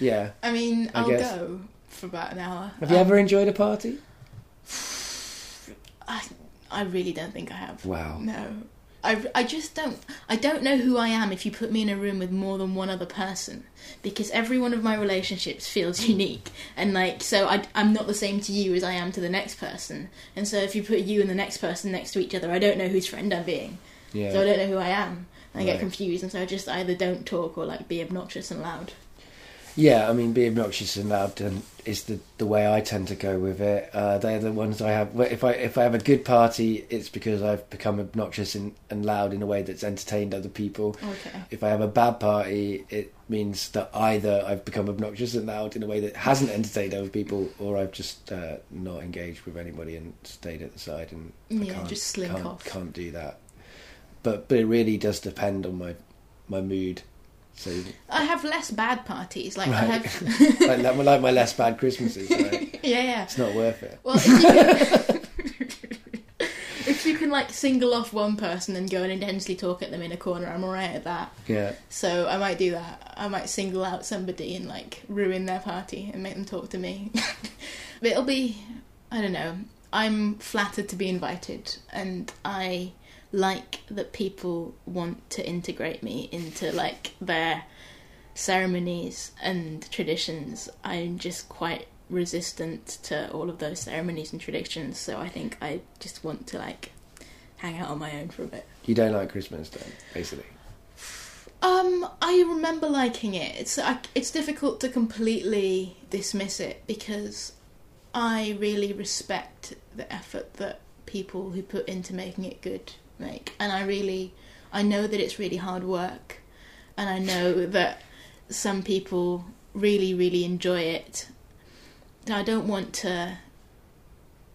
yeah. I mean, I I'll guess. go for about an hour. Have you Um, ever enjoyed a party? I, I really don't think I have. Wow. No. I, I just don't I don't know who I am if you put me in a room with more than one other person because every one of my relationships feels unique and like so I, I'm not the same to you as I am to the next person and so if you put you and the next person next to each other I don't know whose friend I'm being. Yeah. so I don't know who I am. I get confused and so I just either don't talk or like be obnoxious and loud Yeah, I mean, be obnoxious and loud and is the the way I tend to go with it. Uh, they're the ones I have. If I if I have a good party, it's because I've become obnoxious and, and loud in a way that's entertained other people. okay If I have a bad party, it means that either I've become obnoxious and loud in a way that hasn't entertained other people, or I've just uh, not engaged with anybody and stayed at the side and I Yeah, can't, just slink can't, off. Can't do that. But but it really does depend on my my mood. So I have less bad parties like I have like, like like my less bad Christmases, right? yeah yeah It's not worth it. Well, if you, can, if you can like single off one person and go and intensely talk at them in a corner, I'm alright at that. Yeah. So I might do that. I might single out somebody and like ruin their party and make them talk to me. but it'll be, I don't know. I'm flattered to be invited, and I like that people want to integrate me into like their ceremonies and traditions. I'm just quite resistant to all of those ceremonies and traditions, so I think I just want to like hang out on my own for a bit. You don't like Christmas then, basically. Um, I remember liking it. It's I, it's difficult to completely dismiss it because I really respect the effort that people who put into making it good make, and I really I know that it's really hard work, and I know that some people really really enjoy it. And I don't want to.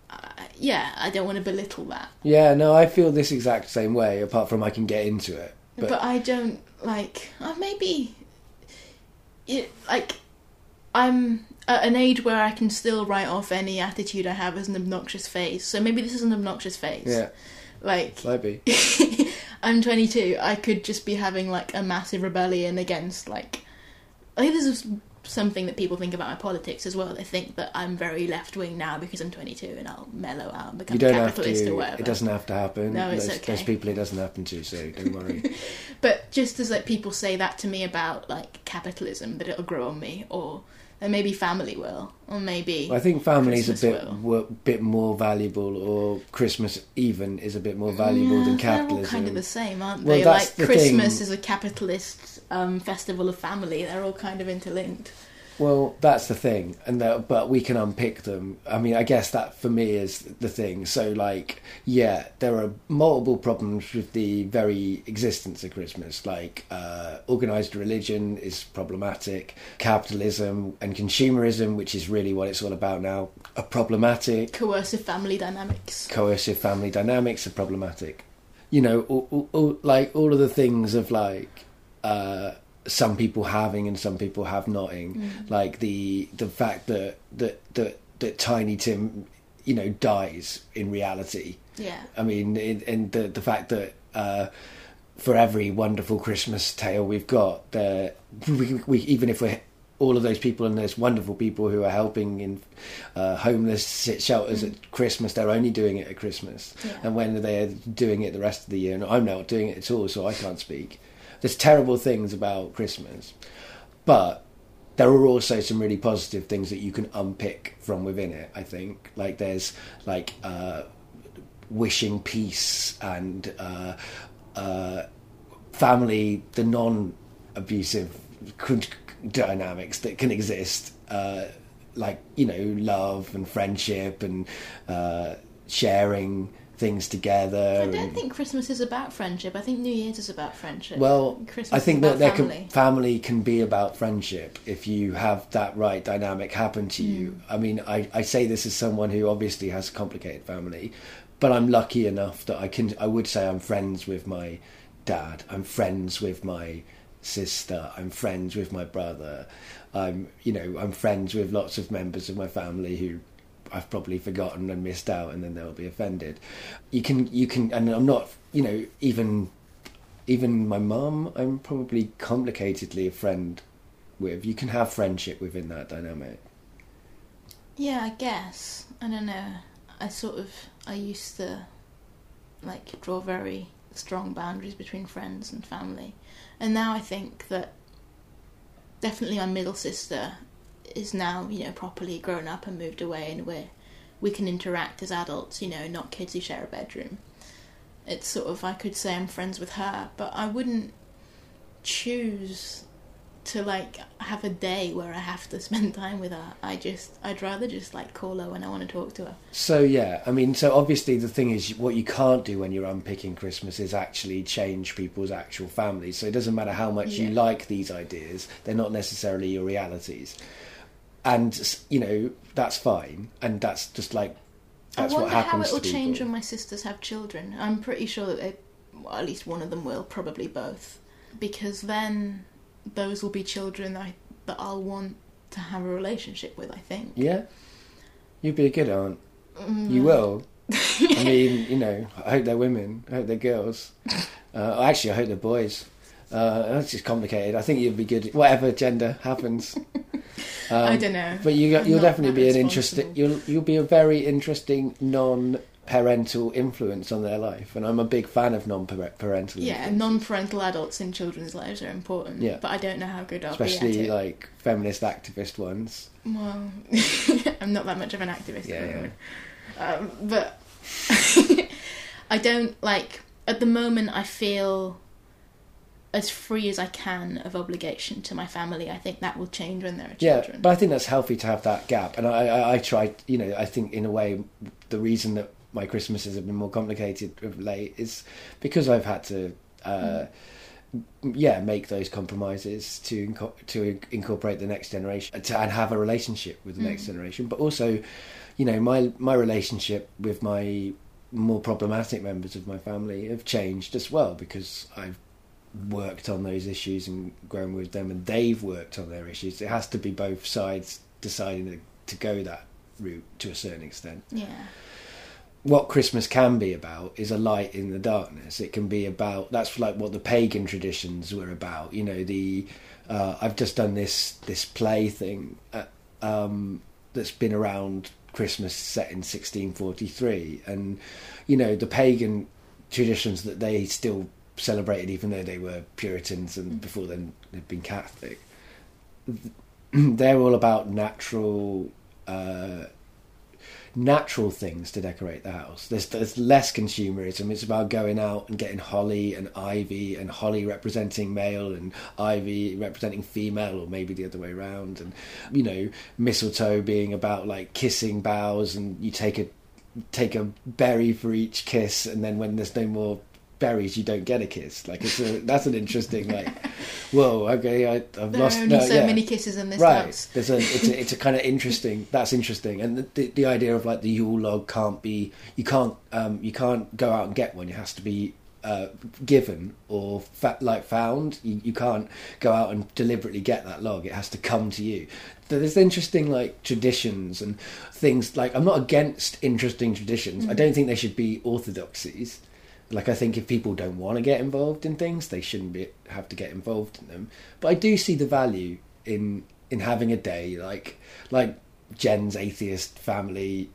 Uh, yeah, I don't want to belittle that. Yeah, no, I feel this exact same way. Apart from I can get into it, But, but, I don't like. Uh, maybe, it, like, I'm at an age where I can still write off any attitude I have as an obnoxious phase. So maybe this is an obnoxious phase. yeah, Like, might be. I'm 22. I could just be having like a massive rebellion against like. I think this is something that people think about my politics as well. They think that I'm very left wing now because I'm 22 and I'll mellow out and become You don't have capitalist or to. whatever. It doesn't have to happen. No, it's there's, okay. there's people it doesn't happen to, so don't worry. But just as like people say that to me about like capitalism, that it'll grow on me, or and maybe family will, or maybe I think family's a bit will. bit more valuable, or Christmas even is a bit more valuable Yeah, than capitalism. They're all kind of the same, aren't Well, they? like the Christmas thing. is a capitalist um, festival of family. They're all kind of interlinked. Well, that's the thing, and that, but we can unpick them. I mean, I guess that for me is the thing. So, like, yeah, there are multiple problems with the very existence of Christmas. Like, uh, organized religion is problematic. Capitalism and consumerism, which is really what it's all about now, are problematic. Coercive family dynamics. Coercive family dynamics are problematic. You know, all, all, all, like all of the things of like. Uh, some people having and some people have notting Mm. like the the fact that that that that Tiny Tim, you know, dies in reality. Yeah. I mean, in, in the the fact that uh, for every wonderful Christmas tale we've got, there we, we even if we're all of those people and there's wonderful people who are helping in uh, homeless shelters at Christmas. They're only doing it at Christmas, Yeah. and when they're doing it the rest of the year, and I'm not doing it at all, so I can't speak. There's terrible things about Christmas, but there are also some really positive things that you can unpick from within it. I think, like there's like uh, wishing peace and uh, uh, family, the non-abusive dynamics that can exist, uh, like you know, love and friendship and uh, sharing things together. I don't and- think Christmas is about friendship. I think New Year's is about friendship. well, Christmas I think that family. can family can be about friendship if you have that right dynamic happen to you. Mm. I mean, I, I say this as someone who obviously has a complicated family, but I'm lucky enough that I can. I would say I'm friends with my dad. I'm friends with my sister. I'm friends with my brother. I'm you know I'm friends with lots of members of my family who I've probably forgotten and missed out, and then they'll be offended. You can you can, and I'm not you know even even my mum, I'm probably complicatedly a friend with. You can have friendship within that dynamic. Yeah, I guess. I don't know. I sort of I used to like draw very strong boundaries between friends and family. And now I think that definitely my middle sister is now, you know, properly grown up and moved away and we're we can interact as adults, you know, not kids who share a bedroom. It's sort of I could say I'm friends with her, but I wouldn't choose to like have a day where I have to spend time with her. I just I'd rather just like call her when I want to talk to her. So yeah, I mean, so obviously the thing is, what you can't do when you're unpicking Christmas is actually change people's actual families. So it doesn't matter how much you like these ideas; they're not necessarily your realities. And you know that's fine, and that's just like that's I what wonder how it will change when my sisters have children. I'm pretty sure that they, well, at least one of them will, probably both, because then those will be children that I, that I'll want to have a relationship with. I think. Yeah, you'd be a good aunt. Mm, You will. I mean, you know, I hope they're women. I hope they're girls. Uh, actually, I hope they're boys. Uh, that's just complicated. I think you'd be good. Whatever gender happens. Um, I don't know. But you, you'll definitely be an interesting. You'll you'll be a very interesting non-parental influence on their life, and I'm a big fan of non-parental. Yeah, non-parental adults in children's lives are important. Yeah. but I don't know how good I'll be especially at it. like feminist activist ones. Well, I'm not that much of an activist. Yeah, yeah. Um, but I don't like at the moment. I feel as free as I can of obligation to my family. I think that will change when there are children. Yeah, but I think that's healthy to have that gap. And I, I, I tried, you know, I think in a way, the reason that my Christmases have been more complicated of late is because I've had to, uh, yeah, make those compromises to inco- to incorporate the next generation to, and have a relationship with the next Mm. generation. But also, you know, my my relationship with my more problematic members of my family have changed as well because I've worked on those issues and grown with them, and they've worked on their issues. It has to be both sides deciding to, to go that route to a certain extent. yeah, What Christmas can be about is a light in the darkness. It can be about that's like what the pagan traditions were about. You know, the uh, I've just done this this play thing uh, um, that's been around Christmas set in 1643, and you know the pagan traditions that they still celebrated, even though they were Puritans and before then they'd been Catholic. They're all about natural. Uh, natural things to decorate the house. There's, there's less consumerism. It's about going out and getting holly and ivy, and holly representing male and ivy representing female, or maybe the other way around. And you know, mistletoe being about like kissing boughs, and you take a take a berry for each kiss, and then when there's no more berries, you don't get a kiss. Like it's a, that's an interesting like, whoa, okay, I, I've there lost are only no, so yeah many kisses in this right house. there's a it's a, it's a kind of interesting that's interesting and the, the, the idea of like the yule log can't be you can't um you can't go out and get one it has to be uh, given or fa- like found. You, you can't go out and deliberately get that log. It has to come to you. There's interesting like traditions and things. Like I'm not against interesting traditions. I don't think they should be orthodoxies. Like I think if people don't want to get involved in things, they shouldn't be have to get involved in them. But I do see the value in in having a day like like Jen's atheist family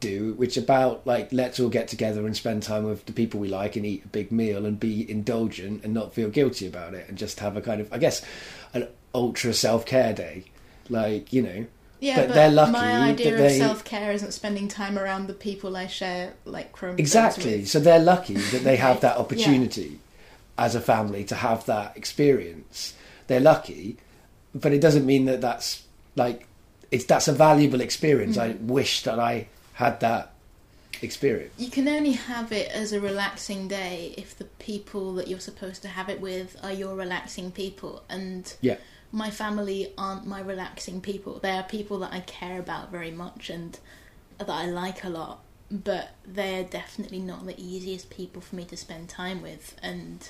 do, which about like let's all get together and spend time with the people we like and eat a big meal and be indulgent and not feel guilty about it and just have a kind of I guess an ultra self care day. Like, you know. Yeah, But but, they're lucky my idea that of self care isn't spending time around the people I share like chromosomes Exactly. So they're lucky that they have that Yeah. opportunity as a family to have that experience. They're lucky, but it doesn't mean that that's like it's that's a valuable experience. I Mm. wish that I had that experience. You can only have it as a relaxing day if the people that you're supposed to have it with are your relaxing people. And Yeah. My family aren't my relaxing people. They are people that I care about very much and that I like a lot. But they're definitely not the easiest people for me to spend time with. And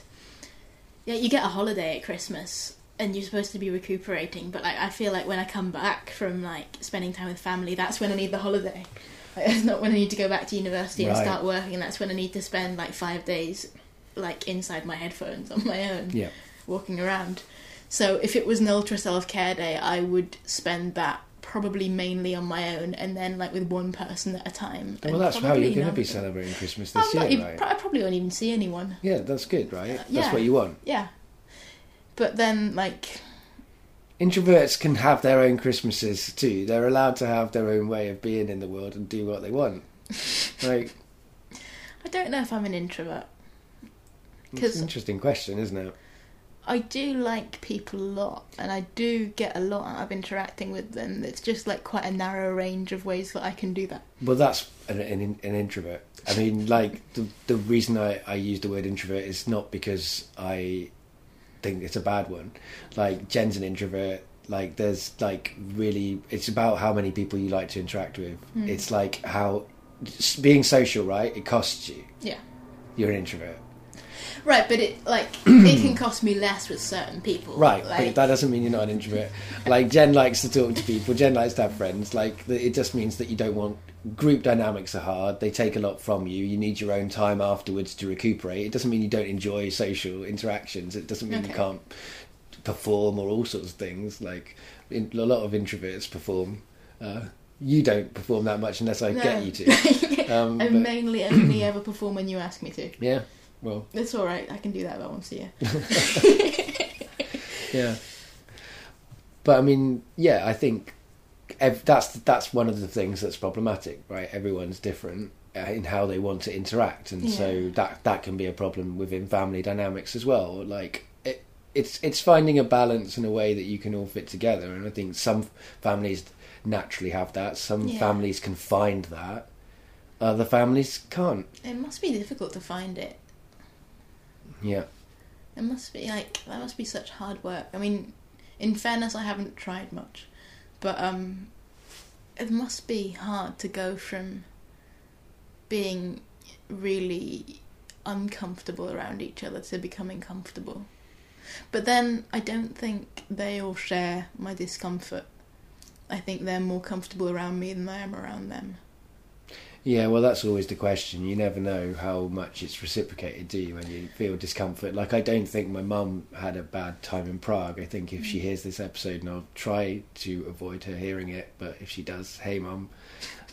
yeah, you get a holiday at Christmas and you're supposed to be recuperating. But like, I feel like when I come back from like spending time with family, that's when I need the holiday. Like, it's not when I need to go back to university and start working. That's when I need to spend like five days like inside my headphones on my own Yeah. walking around. So if it was an ultra self care day, I would spend that probably mainly on my own, and then like with one person at a time. Well, that's how you're going to be celebrating Christmas this year, even- right? I probably won't even see anyone. Yeah, that's good, right? Uh, That's what you want. Yeah, but then like Introverts can have their own Christmases too. They're allowed to have their own way of being in the world and do what they want. Like, I don't know if I'm an introvert. It's an interesting question, isn't it? I do like people a lot, and I do get a lot out of interacting with them. It's just like quite a narrow range of ways that I can do that. Well, that's an, an, an introvert. I mean, like the the reason I, I use the word introvert is not because I think it's a bad one. Like Jen's an introvert. Like there's like really, it's about how many people you like to interact with. Mm. It's like how being social, right? It costs you. Yeah. You're an introvert, Right, but it like it can cost me less with certain people. right? Like, but that doesn't mean you're not an introvert. Like Jen likes to talk to people. Jen likes to have friends. Like it just means that you don't want group dynamics are hard. They take a lot from you. You need your own time afterwards to recuperate. It doesn't mean you don't enjoy social interactions. It doesn't mean you can't perform or all sorts of things. Like in, a lot of introverts perform. Uh, you don't perform that much unless I No. get you to. Um, I mainly only ever perform when you ask me to. yeah. Well, It's all right. I can do that about once a year. yeah. But I mean, yeah, I think ev- that's that's one of the things that's problematic, right? Everyone's different uh, in how they want to interact, and so that that can be a problem within family dynamics as well. Like it, it's it's finding a balance in a way that you can all fit together, and I think some families naturally have that. Some Yeah. families can find that. Other families can't. It must be difficult to find it. Yeah. It must be like that must be such hard work. I mean, in fairness, I haven't tried much, but um, it must be hard to go from being really uncomfortable around each other to becoming comfortable. But then I don't think they all share my discomfort. I think they're more comfortable around me than I am around them. Yeah, well, that's always the question. You never know how much it's reciprocated, do you, when you feel discomfort? Like, I don't think my mum had a bad time in Prague. I think if she hears this episode, and I'll try to avoid her hearing it, but if she does, hey, mum.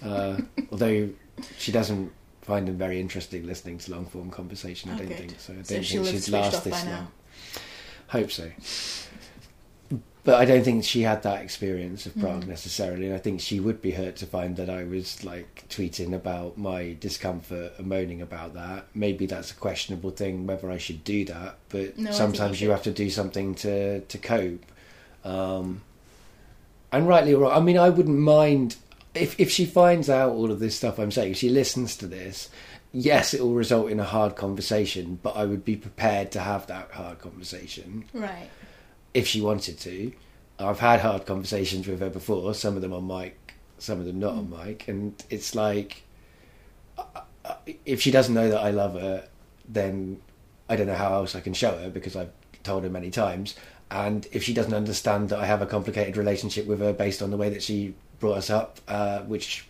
Uh, although she doesn't find them very interesting listening to long form conversation, I Oh, don't good. think. So I don't So think she'd last this long. Hope so. But I don't think she had that experience of Prague Mm. necessarily. And I think she would be hurt to find that I was like tweeting about my discomfort and moaning about that. Maybe that's a questionable thing whether I should do that. But No, sometimes you you have to do something to to cope. Um, and rightly or wrong, I mean, I wouldn't mind if if she finds out all of this stuff I'm saying. If she listens to this. Yes, it will result in a hard conversation, but I would be prepared to have that hard conversation Right. If she wanted to. I've had hard conversations with her before, some of them on mic, some of them not on mic, and it's like if she doesn't know that I love her, then I don't know how else I can show her because I've told her many times. And if she doesn't understand that I have a complicated relationship with her based on the way that she brought us up, uh, which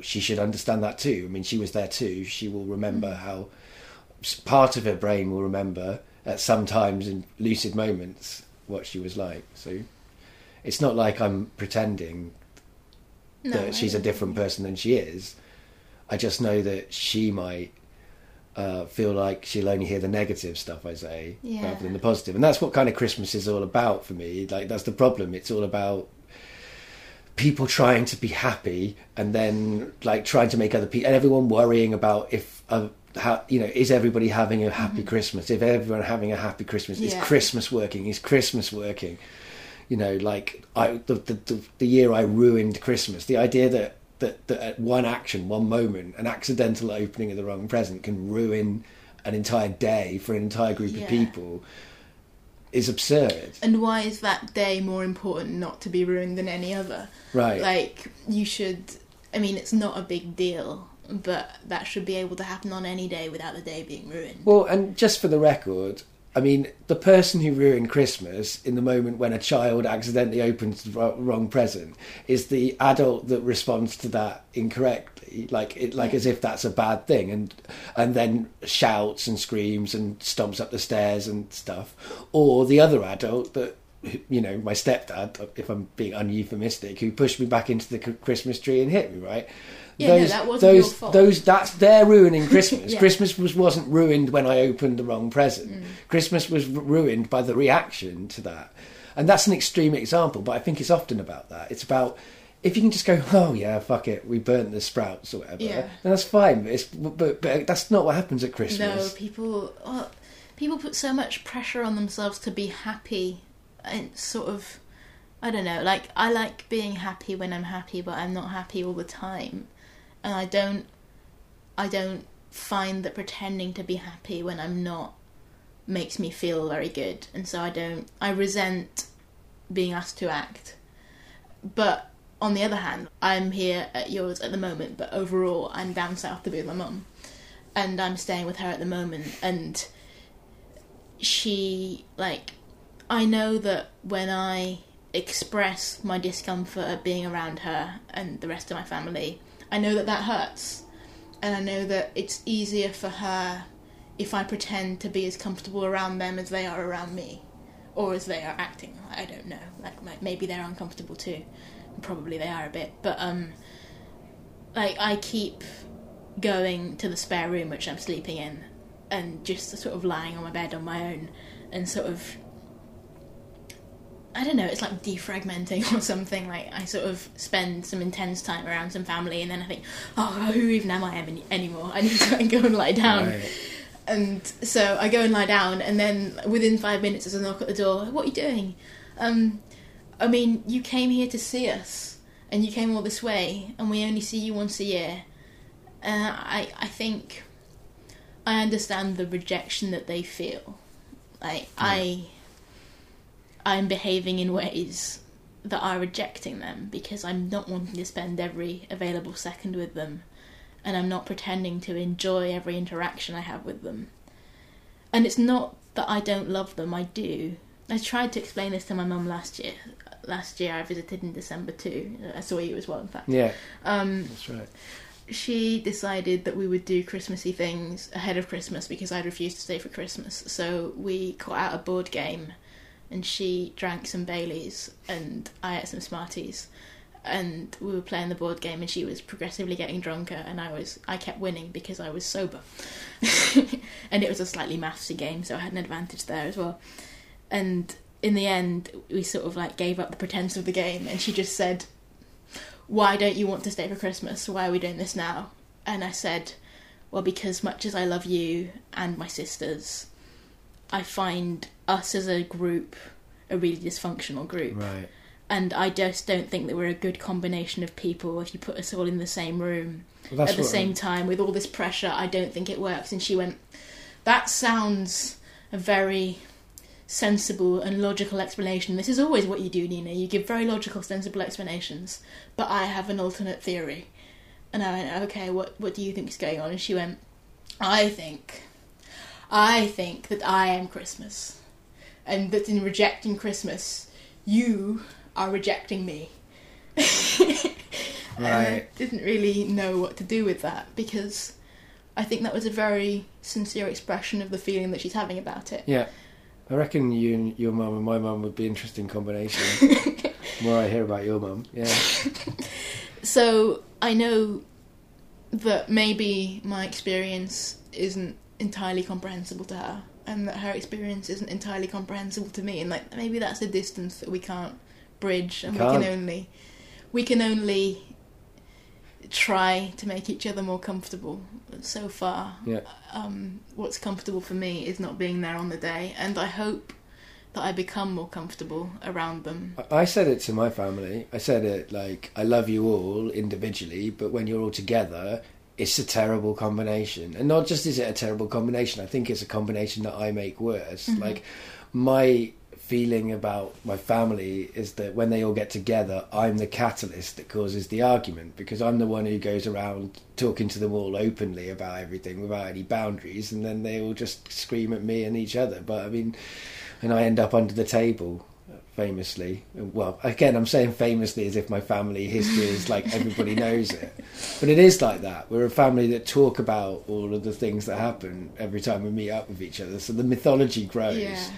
she should understand that too. I mean, she was there too. She will remember how part of her brain will remember at some times in lucid moments what she was like. So it's not like I'm pretending No, that she's a different person than she is. I just know that she might uh, feel like she'll only hear the negative stuff I say Yeah. rather than the positive, and that's what kind of Christmas is all about for me. Like that's the problem. It's all about people trying to be happy and then like trying to make other people and everyone worrying about if uh, how you know is everybody having a happy Christmas? If everyone having a happy Christmas, is Mm-hmm. Christmas working? Is Christmas working? you know, like I the, the the the year I ruined Christmas. The idea that that that at one action, one moment, an accidental opening of the wrong present can ruin an entire day for an entire group Yeah. of people is absurd. And why is that day more important not to be ruined than any other? Right. Like, you should. I mean, it's not a big deal, but that should be able to happen on any day without the day being ruined. Well, and just for the record, I mean, the person who ruined Christmas in the moment when a child accidentally opens the wrong present is the adult that responds to that incorrectly, like it, like as if that's a bad thing, and and then shouts and screams and stomps up the stairs and stuff, or the other adult that. You know, my stepdad, if I'm being uneuphemistic, who pushed me back into the Christmas tree and hit me, right? Yeah, no, those, that wasn't those, your fault. those, that's they're ruining Christmas. Yeah. Christmas was wasn't ruined when I opened the wrong present. Mm. Christmas was ruined by the reaction to that, and that's an extreme example. But I think it's often about that. It's about if you can just go, oh yeah, fuck it, we burnt the sprouts or whatever. Yeah. then that's fine. But, it's, but, but that's not what happens at Christmas. No, people. Well, people put so much pressure on themselves to be happy, and sort of. I don't know. Like I like being happy when I'm happy, but I'm not happy all the time, and I don't. I don't find that pretending to be happy when I'm not makes me feel very good, and so I don't. I resent being asked to act, but on the other hand, I'm here at yours at the moment, but overall, I'm down south to be with my mum and I'm staying with her at the moment and she like I know that when I express my discomfort at being around her and the rest of my family, I know that that hurts. And I know that it's easier for her if I pretend to be as comfortable around them as they are around me or as they are acting. I don't know. Like, maybe they're uncomfortable too. Probably they are a bit, but um like I keep going to the spare room which I'm sleeping in and just sort of lying on my bed on my own and sort of I don't know, it's like defragmenting or something. Like I sort of spend some intense time around some family and then I think, oh, who even am I any- anymore? I need to go and lie down. Right. And so I go and lie down and then within five minutes there's a knock at the door. What are you doing? Um, I mean, you came here to see us and you came all this way and we only see you once a year. Uh, I I think I understand the rejection that they feel. Like I I'm behaving in ways that are rejecting them because I'm not wanting to spend every available second with them and I'm not pretending to enjoy every interaction I have with them. And it's not that I don't love them, I do. I tried to explain this to my mum last year. Last year I visited in December too. I saw you as well, in fact. Yeah, Um, that's right. she decided that we would do Christmassy things ahead of Christmas because I'd refused to stay for Christmas. So we got out a board game and she drank some Baileys and I ate some Smarties. And we were playing the board game and she was progressively getting drunker and I was I kept winning because I was sober. and it was a slightly mathsy game, so I had an advantage there as well. And in the end we sort of like gave up the pretense of the game and she just said why don't you want to stay for Christmas? Why are we doing this now? And I said, well, because much as I love you and my sisters, I find us as a group a really dysfunctional group. Right. And I just don't think that we're a good combination of people if you put us all in the same room Well, at the same I'm- time with all this pressure. I don't think it works. And she went, that sounds a very sensible and logical explanation. This is always what you do, Nina. You give very logical, sensible explanations. But I have an alternate theory. And I went, okay, what what do you think is going on? And she went, I think, I think that I am Christmas, and that in rejecting Christmas, you are rejecting me. And I didn't really know what to do with that because I think that was a very sincere expression of the feeling that she's having about it. Yeah. I reckon you and your mum and my mum would be an interesting combination. the more I hear about your mum, yeah. So I know that maybe my experience isn't entirely comprehensible to her, and that her experience isn't entirely comprehensible to me, and like maybe that's a distance that we can't bridge, and we Can't. can only we can only try to make each other more comfortable. So far, Yeah. um, what's comfortable for me is not being there on the day, and I hope that I become more comfortable around them. I said it to my family. I said it like, I love you all individually, but when you're all together, it's a terrible combination. And not just is it a terrible combination, I think it's a combination that I make worse. Mm-hmm. Like, my feeling about my family is that when they all get together, I'm the catalyst that causes the argument because I'm the one who goes around talking to them all openly about everything without any boundaries, and then they all just scream at me and each other. But I mean, and I end up under the table famously. Well, again, I'm saying famously as if my family history is like everybody knows it, but it is like that. We're a family that talk about all of the things that happen every time we meet up with each other, so the mythology grows. Yeah.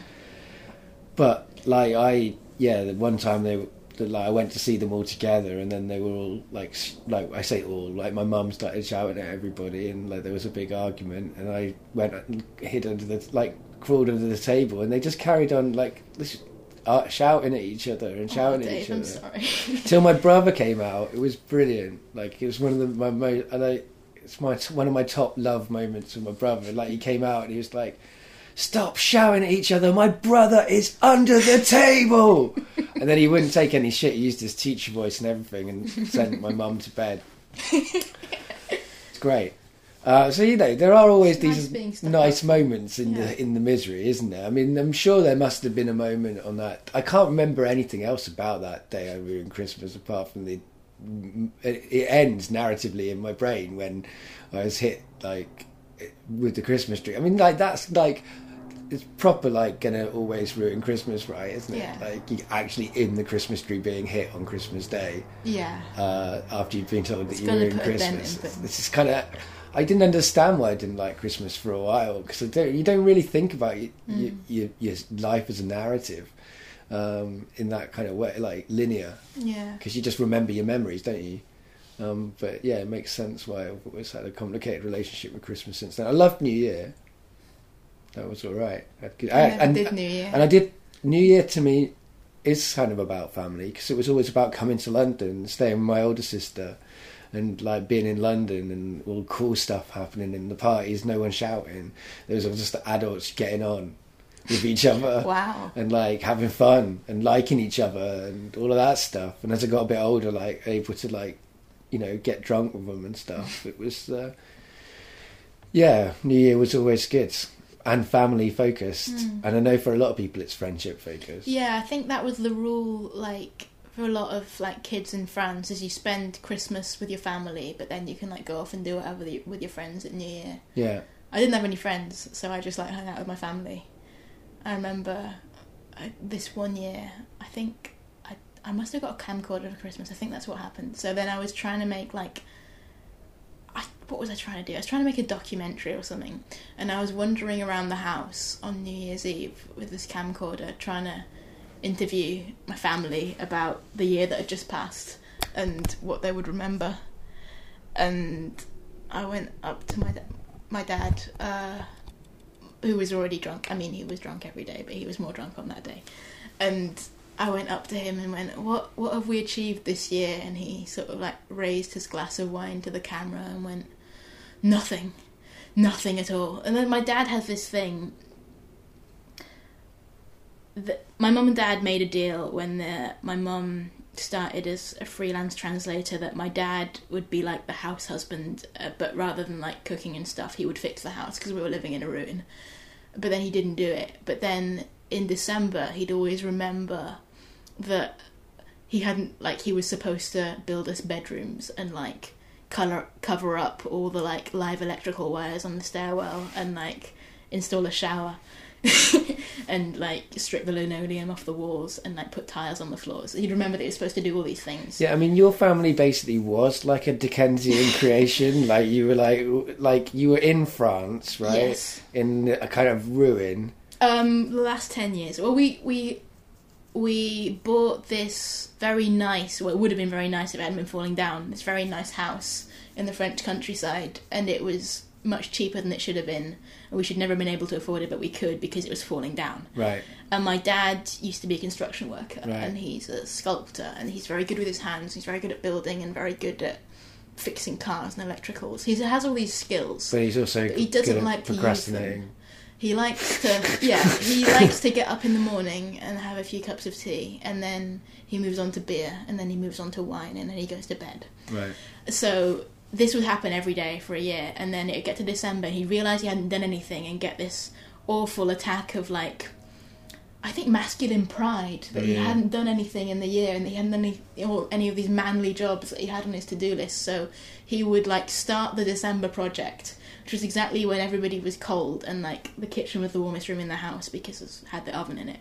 But like I, yeah, the one time they, the, like I went to see them all together, and then they were all like, like I say all, like my mum started shouting at everybody, and like there was a big argument, and I went and hid under the like crawled under the table, and they just carried on like this, uh, shouting at each other and Oh, shouting at each I'm other sorry. till my brother came out. It was brilliant. Like it was one of the my mo- and I, it's my one of my top love moments with my brother. Like he came out and he was like, "Stop shouting at each other! My brother is under the table." and then he wouldn't take any shit. He used his teacher voice and everything, and sent my mum to bed. it's great. Uh, so you know there are always these stuck nice moments in Yeah. the in the misery, isn't there? I mean, I'm sure there must have been a moment on that. I can't remember anything else about that day over in Christmas apart from the. It, ends narratively in my brain when I was hit like with the Christmas tree. I mean, like that's like it's proper like gonna always ruin Christmas, right? Isn't it? Yeah. Like you actually in the Christmas tree being hit on Christmas Day yeah. uh, after you've been told that you ruined put a dent Christmas. in. This is kind of. I didn't understand why I didn't like Christmas for a while because don't, you don't really think about Mm. your, your life as a narrative um, in that kind of way, like linear, Yeah. because you just remember your memories, don't you? Um, but yeah, it makes sense why I've always had a complicated relationship with Christmas since then. I loved New Year. That was all right. I I and, did New Year. and I did New Year to me is kind of about family because it was always about coming to London, staying with my older sister, and like being in London and all the cool stuff happening in the parties. No one shouting. There was just adults getting on with each other wow. and like having fun and liking each other and all of that stuff. And as I got a bit older, like able to like you know get drunk with them and stuff. It was uh, yeah, New Year was always good and family focused. Mm. And I know for a lot of people it's friendship focused. Yeah, I think that was the rule. Like for a lot of like kids in France, is you spend Christmas with your family, but then you can like go off and do whatever the, with your friends at New Year. Yeah. I didn't have any friends, so I just like hung out with my family. I remember I, this one year. I think I I must have got a camcorder for Christmas. I think that's what happened. So then I was trying to make like. I, what was I trying to do? I was trying to make a documentary or something, and I was wandering around the house on New Year's Eve with this camcorder, trying to interview my family about the year that had just passed and what they would remember. And I went up to my da- my dad, uh, who was already drunk. I mean, he was drunk every day, but he was more drunk on that day. And I went up to him and went, "What what have we achieved this year?" And he sort of like raised his glass of wine to the camera and went, "Nothing, nothing at all." And then my dad has this thing. That my mum and dad made a deal when the, my mum started as a freelance translator that my dad would be like the house husband, uh, but rather than like cooking and stuff, he would fix the house because we were living in a ruin. But then he didn't do it. But then in December, he'd always remember that he hadn't like he was supposed to build us bedrooms and like color cover up all the like live electrical wires on the stairwell and like install a shower. and like strip the linoleum off the walls and like put tiles on the floors. He'd remember that he was supposed to do all these things. Yeah, I mean, your family basically was like a Dickensian creation. Like you were like, like you were in France, right? Yes. In a kind of ruin. Um, the last ten years. Well, we we we bought this very nice. Well, it would have been very nice if it hadn't been falling down. This very nice house in the French countryside, and it was much cheaper than it should have been. And we should never have been able to afford it, but we could because it was falling down. Right. And my dad used to be a construction worker, Right. and he's a sculptor, and he's very good with his hands. He's very good at building and very good at fixing cars and electricals. He has all these skills. But he's also But he doesn't good at like procrastinating. He likes to, yeah, he likes to get up in the morning and have a few cups of tea, and then he moves on to beer, and then he moves on to wine, and then he goes to bed. Right. So this would happen every day for a year, and then it would get to December, and he'd realise he hadn't done anything, and get this awful attack of like, I think masculine pride that he hadn't done anything in the year, and he hadn't done any, or any of these manly jobs that he had on his to do list. So he would like start the December project, which was exactly when everybody was cold, and like the kitchen was the warmest room in the house because it had the oven in it,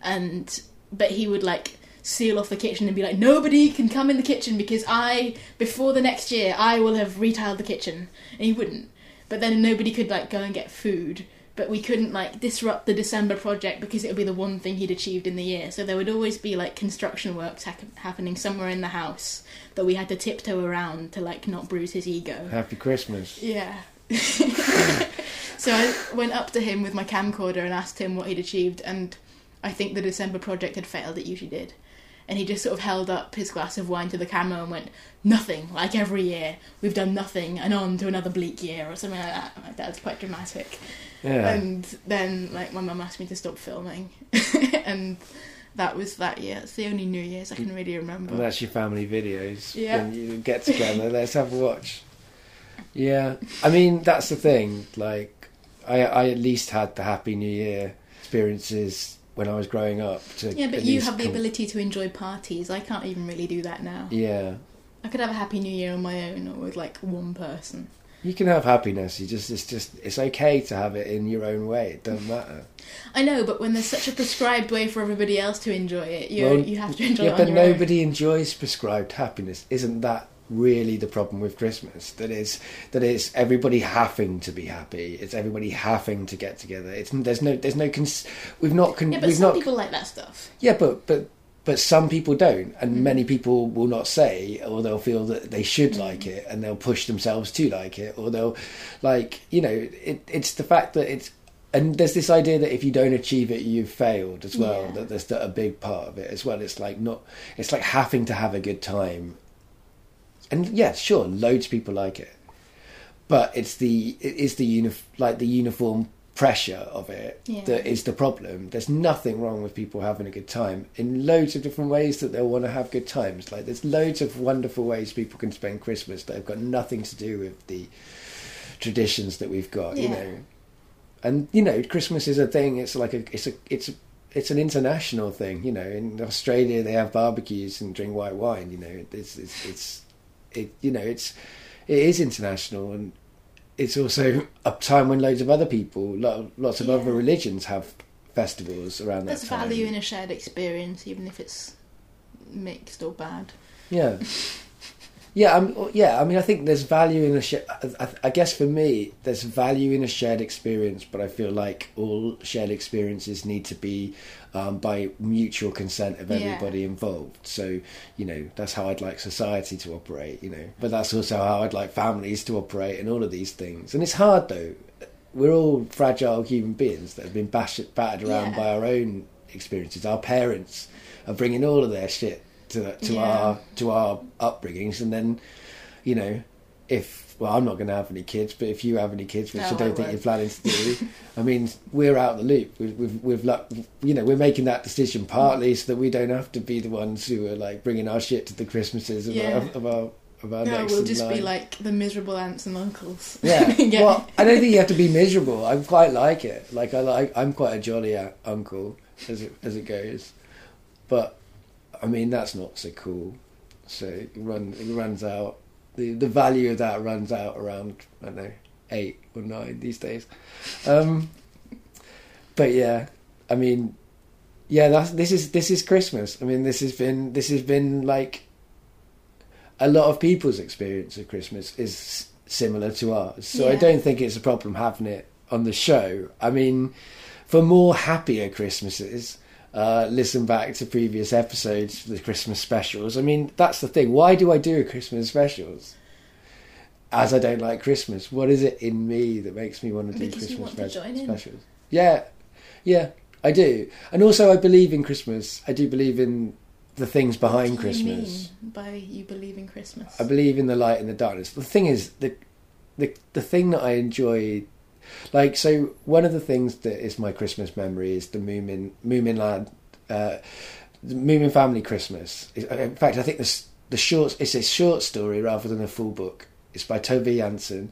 and but he would like seal off the kitchen and be like, nobody can come in the kitchen because I, before the next year, I will have retiled the kitchen. And he wouldn't. But then nobody could like go and get food. But we couldn't like disrupt the December project because it would be the one thing he'd achieved in the year. So there would always be like construction works hap- happening somewhere in the house that we had to tiptoe around to like not bruise his ego. Happy Christmas. Yeah. so I went up to him with my camcorder and asked him what he'd achieved, and I think the December project had failed. It usually did. And he just sort of held up his glass of wine to the camera and went, Nothing, like every year. We've done nothing, and on to another bleak year, or something like that. My dad's quite dramatic. Yeah. And then, like, my mum asked me to stop filming. and that was that year. It's the only New Year's I can really remember. And that's your family videos. Yeah. When you get together, let's have a watch. Yeah. I mean, that's the thing. Like, I, I at least had the Happy New Year experiences when I was growing up. To yeah, but you have the com- ability to enjoy parties. I can't even really do that now. Yeah. I could have a happy new year on my own or with like one person. You can have happiness. You just it's just it's okay to have it in your own way. It doesn't matter. I know, but when there's such a prescribed way for everybody else to enjoy it, you Well, you have to enjoy yeah, it but your own. nobody enjoys prescribed happiness. Isn't that really the problem with Christmas? That is that it's everybody having to be happy. It's everybody having to get together. It's there's no there's no cons- we've not con- Yeah, but we've some not people like that stuff. yeah, but but but some people don't, and Mm. many people will not say, or they'll feel that they should Mm. like it, and they'll push themselves to like it, or they'll like you know it, it's the fact that it's and there's this idea that if you don't achieve it, you've failed as well. Yeah. That there's a big part of it as well. It's like not, it's like having to have a good time, and yeah, sure, loads of people like it, but it's the it is the uni- like the uniform pressure of it Yeah. that is the problem. There's nothing wrong with people having a good time in loads of different ways that they'll want to have good times. Like there's loads of wonderful ways people can spend Christmas that have got nothing to do with the traditions that we've got, you know. And you know, Christmas is a thing. It's like a it's a it's a it's an international thing, you know. In Australia, they have barbecues and drink white wine. You know, it's it's it's it you know it's it is international and it's also a time when loads of other people, lots of Yeah. other religions have festivals around There's that time. value in a shared experience, even if it's mixed or bad. Yeah. Yeah, um, yeah. I mean, I think there's value in a shared. I, I guess for me, there's value in a shared experience, but I feel like all shared experiences need to be um, by mutual consent of Yeah. everybody involved. So, you know, that's how I'd like society to operate. You know, but that's also how I'd like families to operate, and all of these things. And it's hard though. We're all fragile human beings that have been bashed, battered around Yeah. by our own experiences. Our parents are bringing all of their shit to to Yeah. our to our upbringings, and then you know if well, I'm not going to have any kids, but if you have any kids, which No, I I don't think you're planning to do, I mean, we're out of the loop. We've, we've, we've luck, you know, we're making that decision partly so that we don't have to be the ones who are like bringing our shit to the Christmases of, Yeah. our, of our of our No, we'll just be like the miserable aunts and uncles. Yeah. Yeah. Well, I don't think you have to be miserable. I quite like it. Like I like. I'm quite a jolly uh, uncle as it as it goes. But I mean, that's not so cool. So it run it runs out. The the value of that runs out around I don't know eight or nine these days. Um, but yeah, I mean, yeah, that's this is this is Christmas. I mean, this has been this has been like a lot of people's experience of Christmas is similar to ours. So I don't think it's a problem having it on the show. I mean, for more happier Christmases, uh, listen back to previous episodes, the Christmas specials. I mean, that's the thing. Why do I do Christmas specials? As I don't like Christmas, what is it in me that makes me want to do Because you Christmas want to join in. specials? Yeah, yeah, I do. And also, I believe in Christmas. I do believe in the things behind What do you Christmas. mean by you believe in Christmas? I believe in the light and the darkness. The thing is, the the the thing that I enjoy, like, so one of the things that is my Christmas memory is the Moomin Moomin Lad, uh, the Moomin Family Christmas. In fact, I think this the short it's a short story rather than a full book. It's by Tove Jansson,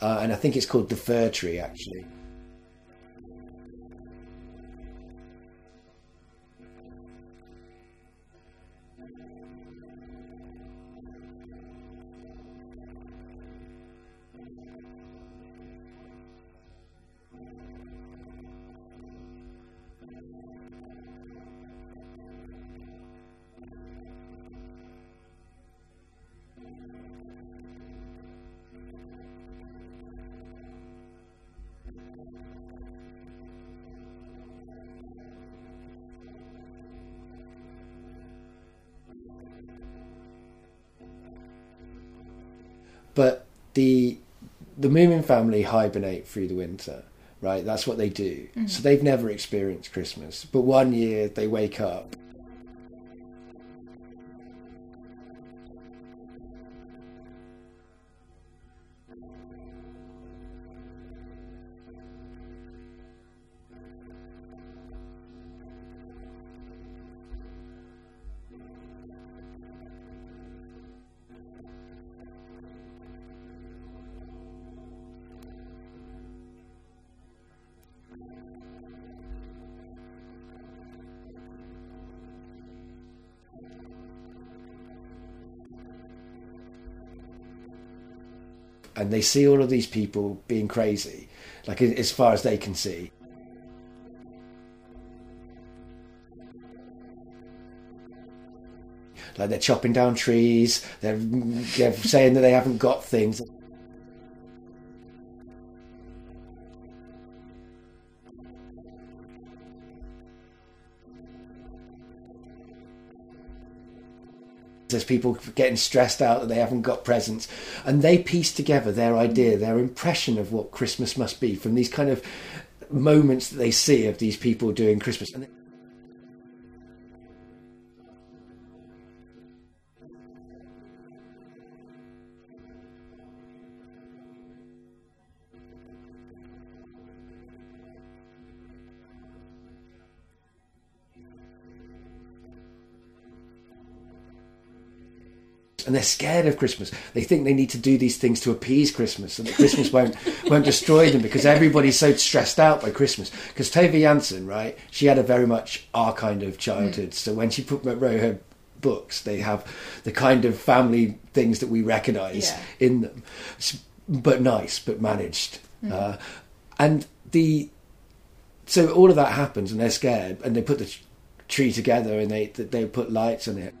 uh, and I think it's called The Fir Tree actually. Family hibernate through the winter, right? That's what they do. Mm-hmm. So they've never experienced Christmas, but one year they wake up. They see all of these people being crazy, like as far as they can see. Like they're chopping down trees, they're, they're saying that they haven't got things. There's people getting stressed out that they haven't got presents, and they piece together their idea, their impression of what Christmas must be from these kind of moments that they see of these people doing Christmas. And and they're scared of Christmas. They think they need to do these things to appease Christmas, and that Christmas won't won't destroy them because everybody's so stressed out by Christmas. Because Tove Jansson, right? She had a very much our kind of childhood. So when she put wrote her books, they have the kind of family things that we recognise Yeah. in them, but nice, but managed. Uh, and the so all of that happens, and they're scared, and they put the tree together, and they they put lights on it.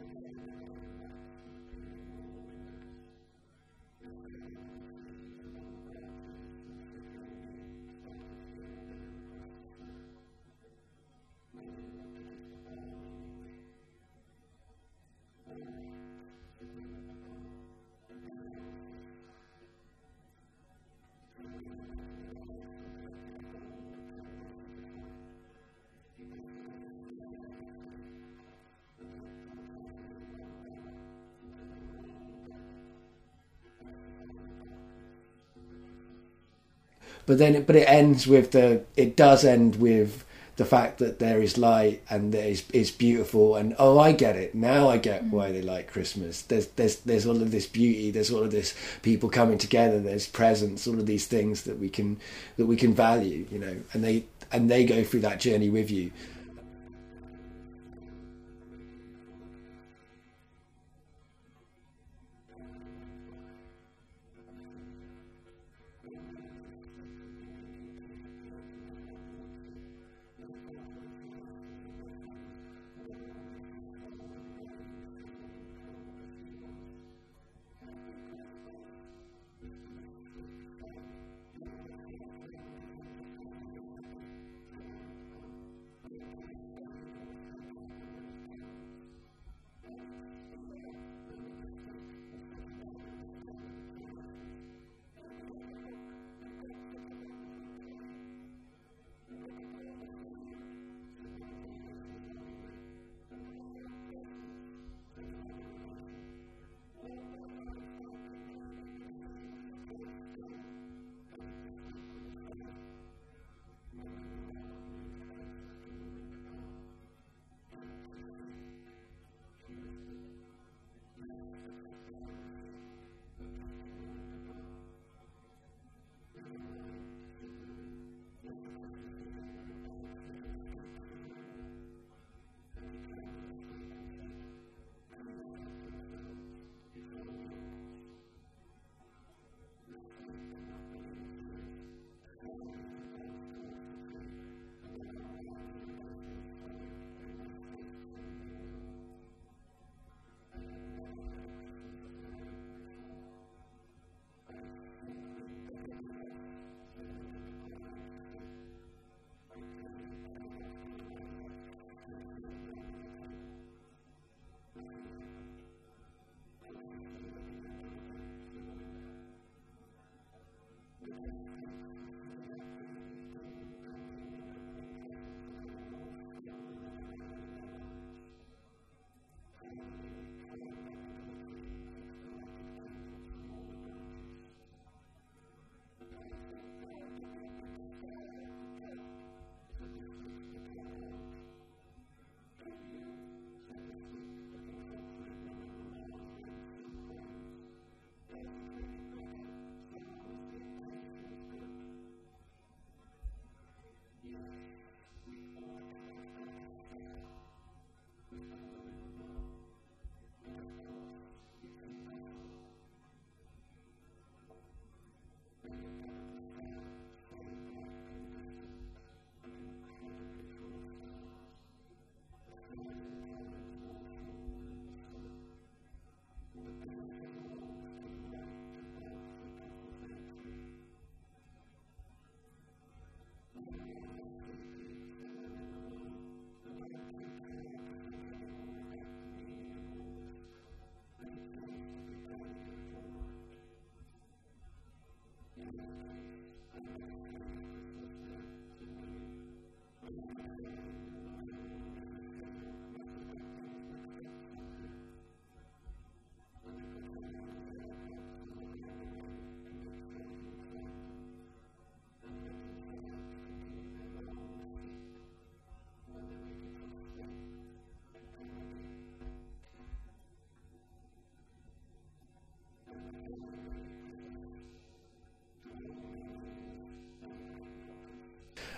But then it, but it ends with the it does end with the fact that there is light and there is it's beautiful. And oh I get it. Now I get why they like Christmas. There's there's there's all of this beauty. There's all of this people coming together. There's presents all of these things that we can that we can value you know. And they and they go through that journey with you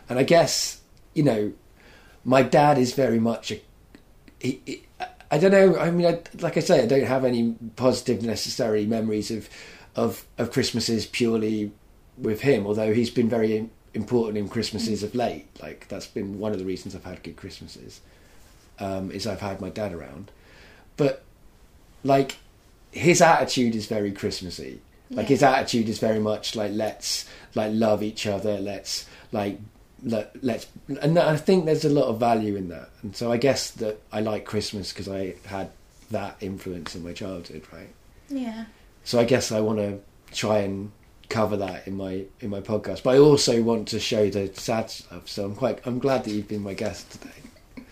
And I guess, you know, my dad is very much a. He, he, I don't know. I mean, I, like I say, I don't have any positive necessary memories of, of of Christmases purely with him. Although he's been very important in Christmases of late. Like that's been one of the reasons I've had good Christmases. Um, is I've had my dad around, but like his attitude is very Christmassy. Like Yeah. his attitude is very much like let's like love each other. Let's like let, let's and I think there's a lot of value in that. And so I guess that I like Christmas because I had that influence in my childhood, right? Yeah. So I guess I want to try and cover that in my in my podcast. But I also want to show the sad stuff. So I'm quite I'm glad that you've been my guest today.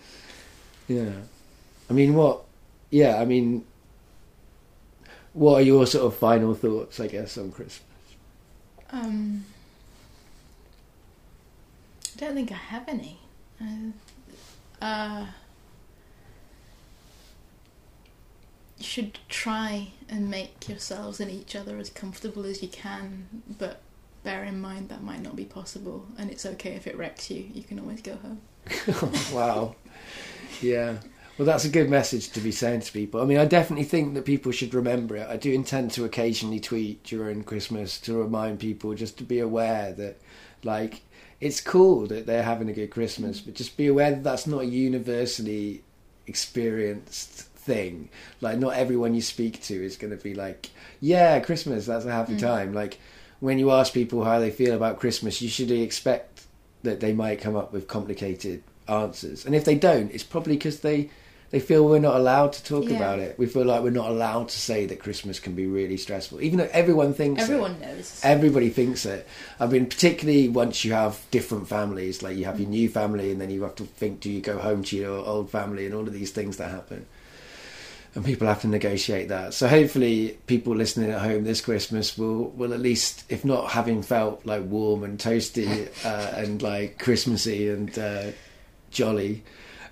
Yeah. I mean what yeah, I mean what are your sort of final thoughts, I guess, on Christmas? Um, I don't think I have any. Uh, uh, you should try and make yourselves and each other as comfortable as you can, but bear in mind that might not be possible, and it's okay if it wrecks you. You can always go home. wow. Yeah. Well, that's a good message to be saying to people. I mean, I definitely think that people should remember it. I do intend to occasionally tweet during Christmas to remind people just to be aware that, like, it's cool that they're having a good Christmas, but just be aware that that's not a universally experienced thing. Like, not everyone you speak to is going to be like, yeah, Christmas, that's a happy Mm. time. Like, when you ask people how they feel about Christmas, you should expect that they might come up with complicated answers. And if they don't, it's probably because they they feel we're not allowed to talk Yeah. about it. We feel like we're not allowed to say that Christmas can be really stressful, even though everyone thinks it. Everyone knows. Everybody thinks it. I mean, particularly once you have different families, like you have your new family, and then you have to think: do you go home to your old family, and all of these things that happen. And people have to negotiate that. So hopefully, people listening at home this Christmas will will at least, if not having felt like warm and toasty uh, and like Christmassy and uh, jolly,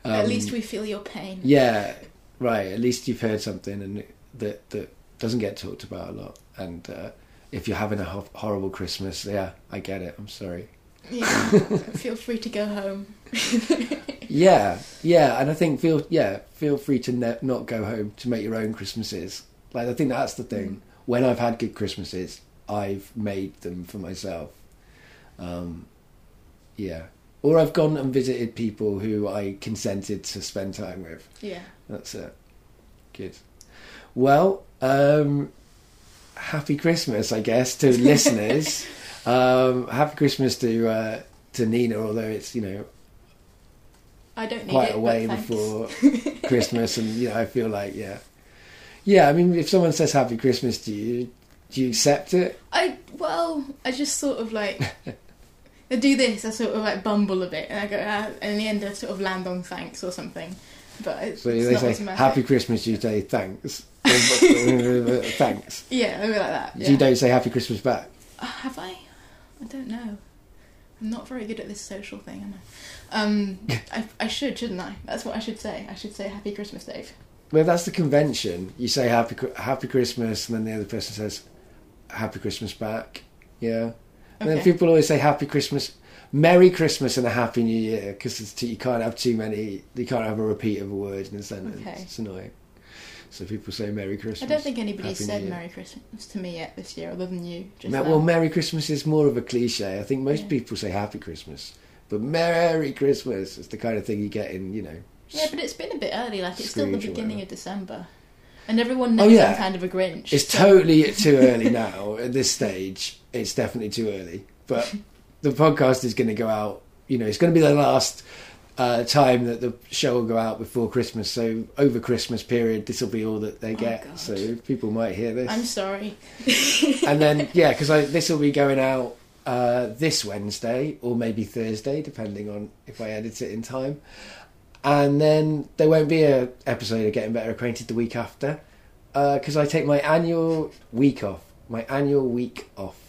At um, least we feel your pain. yeah, right. At least you've heard something and that that doesn't get talked about a lot. And uh, if you're having a ho- horrible Christmas, yeah, I get it. I'm sorry. Yeah. feel free to go home. Yeah, yeah, and I think feel yeah feel free to ne- not go home to make your own Christmases. Like I think that's the thing. When I've had good Christmases, I've made them for myself. Um, yeah, or I've gone and visited people who I consented to spend time with. Yeah. That's it. Good. Well, um, happy Christmas, I guess, to listeners. Um, happy Christmas to uh, to Nina, although it's you know I don't need quite it, a way before Christmas, and you know I feel like yeah, yeah. I mean, if someone says Happy Christmas to you, do you accept it? I well, I just sort of like I do this. I sort of like bumble a bit, and I go, ah, and in the end, I sort of land on thanks or something. But it's, So it's they not say. Happy Christmas, you say thanks. thanks. Yeah, maybe like that. Yeah. You don't say Happy Christmas back. Uh, have I? I don't know. I'm not very good at this social thing, am I? Um, I, I should, shouldn't I? That's what I should say. I should say Happy Christmas, Dave. Well, that's the convention. You say Happy Happy Christmas, and then the other person says Happy Christmas back. Yeah. And then people always say Happy Christmas, Merry Christmas, and a Happy New Year because you can't have too many. You can't have a repeat of a word in a sentence. Okay. It's annoying. So people say Merry Christmas. I don't think anybody Happy said Merry Christmas to me yet this year, other than you. Well, Merry Christmas is more of a cliche. I think most Yeah. people say Happy Christmas, but Merry Christmas is the kind of thing you get in, you know. yeah, but it's been a bit early. Like it's still the beginning of December, and everyone Oh, knows yeah. I'm kind of a Grinch. It's so- totally too early now at this stage. It's definitely too early. But the podcast is going to go out you know, it's going to be the last uh, time that the show will go out before Christmas. So over Christmas period, this will be all that they Oh, get. God. So people might hear this. I'm sorry. and then yeah, because this will be going out uh, this Wednesday or maybe Thursday, depending on if I edit it in time. And then there won't be a episode of Getting Better Acquainted the week after because I take my annual week off. My annual week off.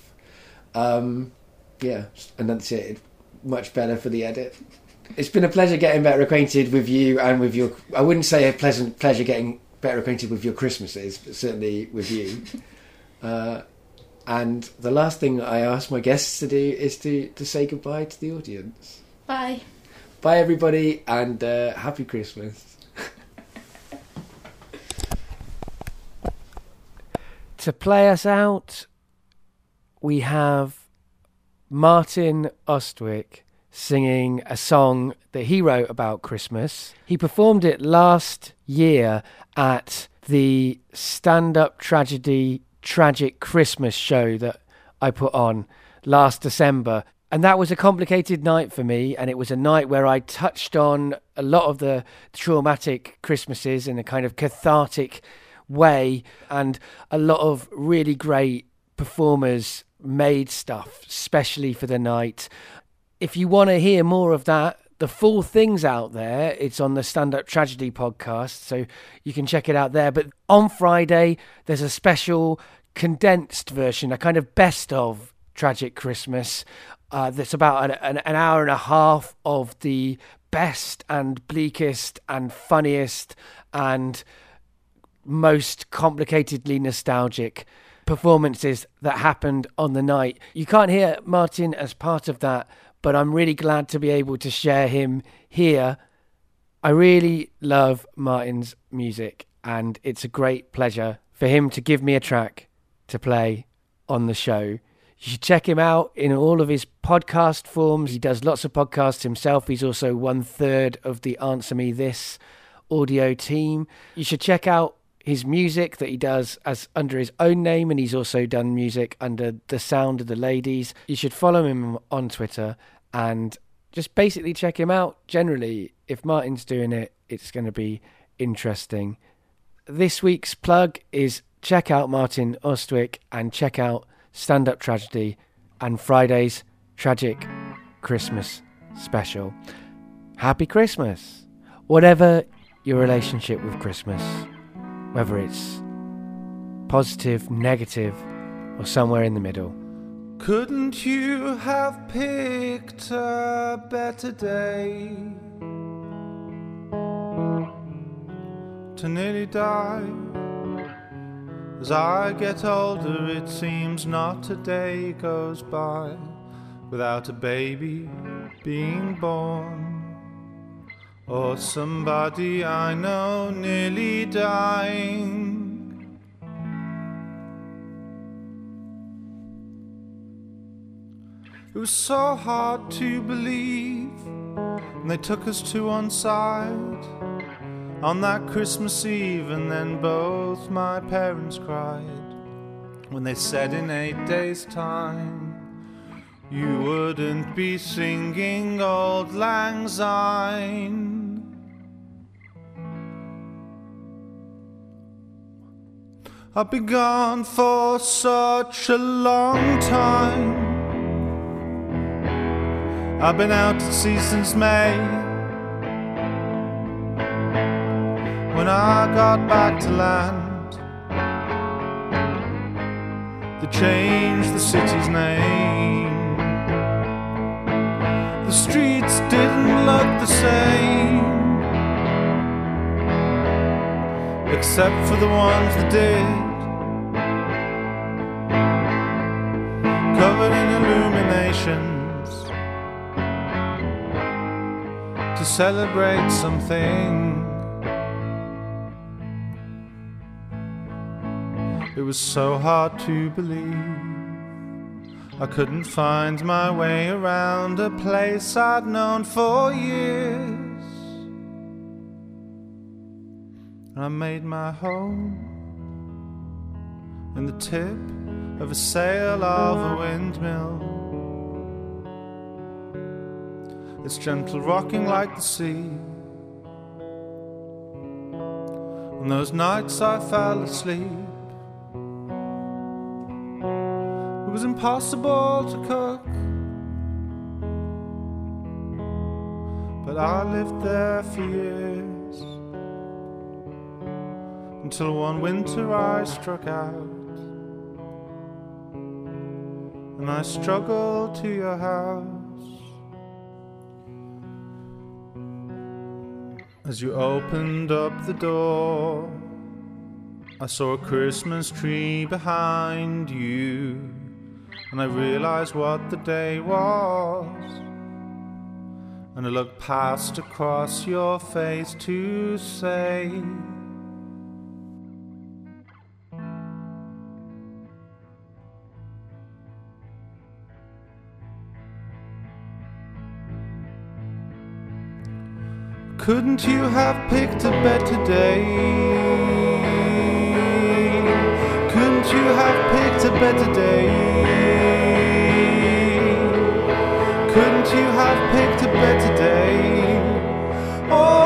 Um, yeah, and that's it. Much better for the edit. It's been a pleasure getting better acquainted with you and with your. I wouldn't say a pleasant pleasure getting better acquainted with your Christmases, but certainly with you. Uh, and the last thing I ask my guests to do is to, to say goodbye to the audience. Bye. Bye, everybody, and uh, happy Christmas. To play us out, we have Martin Austwick singing a song that he wrote about Christmas. He performed it last year at the stand up tragedy tragic Christmas show that I put on last December. And that was a complicated night for me. And it was a night where I touched on a lot of the traumatic Christmases in a kind of cathartic way. And a lot of really great performers made stuff, especially for the night. If you want to hear more of that, the full thing's out there. It's on the Stand Up Tragedy podcast, so you can check it out there. But on Friday, there's a special condensed version, a kind of best of Tragic Christmas. Uh, that's about an, an, an hour and a half of the best and bleakest and funniest and most complicatedly nostalgic performances that happened on the night. You can't hear Martin as part of that, but I'm really glad to be able to share him here. I really love Martin's music, and it's a great pleasure for him to give me a track to play on the show. You should check him out in all of his podcast forms. He does lots of podcasts himself. He's also one third of the Answer Me This audio team. You should check out his music that he does as under his own name, and he's also done music under the Sound of the Ladies. You should follow him on Twitter and just basically check him out. Generally, if Martin's doing it, it's going to be interesting. This week's plug is check out Martin Austwick and check out Stand Up Tragedy and Friday's Tragic Christmas special. Happy Christmas! Whatever your relationship with Christmas, whether it's positive, negative, or somewhere in the middle. Couldn't you have picked a better day to nearly die? As I get older, it seems not a day goes by without a baby being born. Or somebody I know nearly dying. It was so hard to believe. And they took us to one side on that Christmas Eve, and then both my parents cried when they said in eight days' time you wouldn't be singing Auld Lang Syne. I've been gone for such a long time. I've been out at sea since May. When I got back to land, they changed the city's name. The streets didn't look the same, except for the ones that did. Covered in illuminations to celebrate something. Was so hard to believe. I couldn't find my way around a place I'd known for years. I made my home in the tip of a sail of a windmill. its gentle rocking like the sea. On those nights I fell asleep. Was impossible to cook. But I lived there for years until one winter I struck out and I struggled to your house. As you opened up the door, I saw a Christmas tree behind you, and I realized what the day was. And I looked past across your face to say, Couldn't you have picked a better day? Couldn't you have picked a better day? Couldn't you have picked a better day? Oh,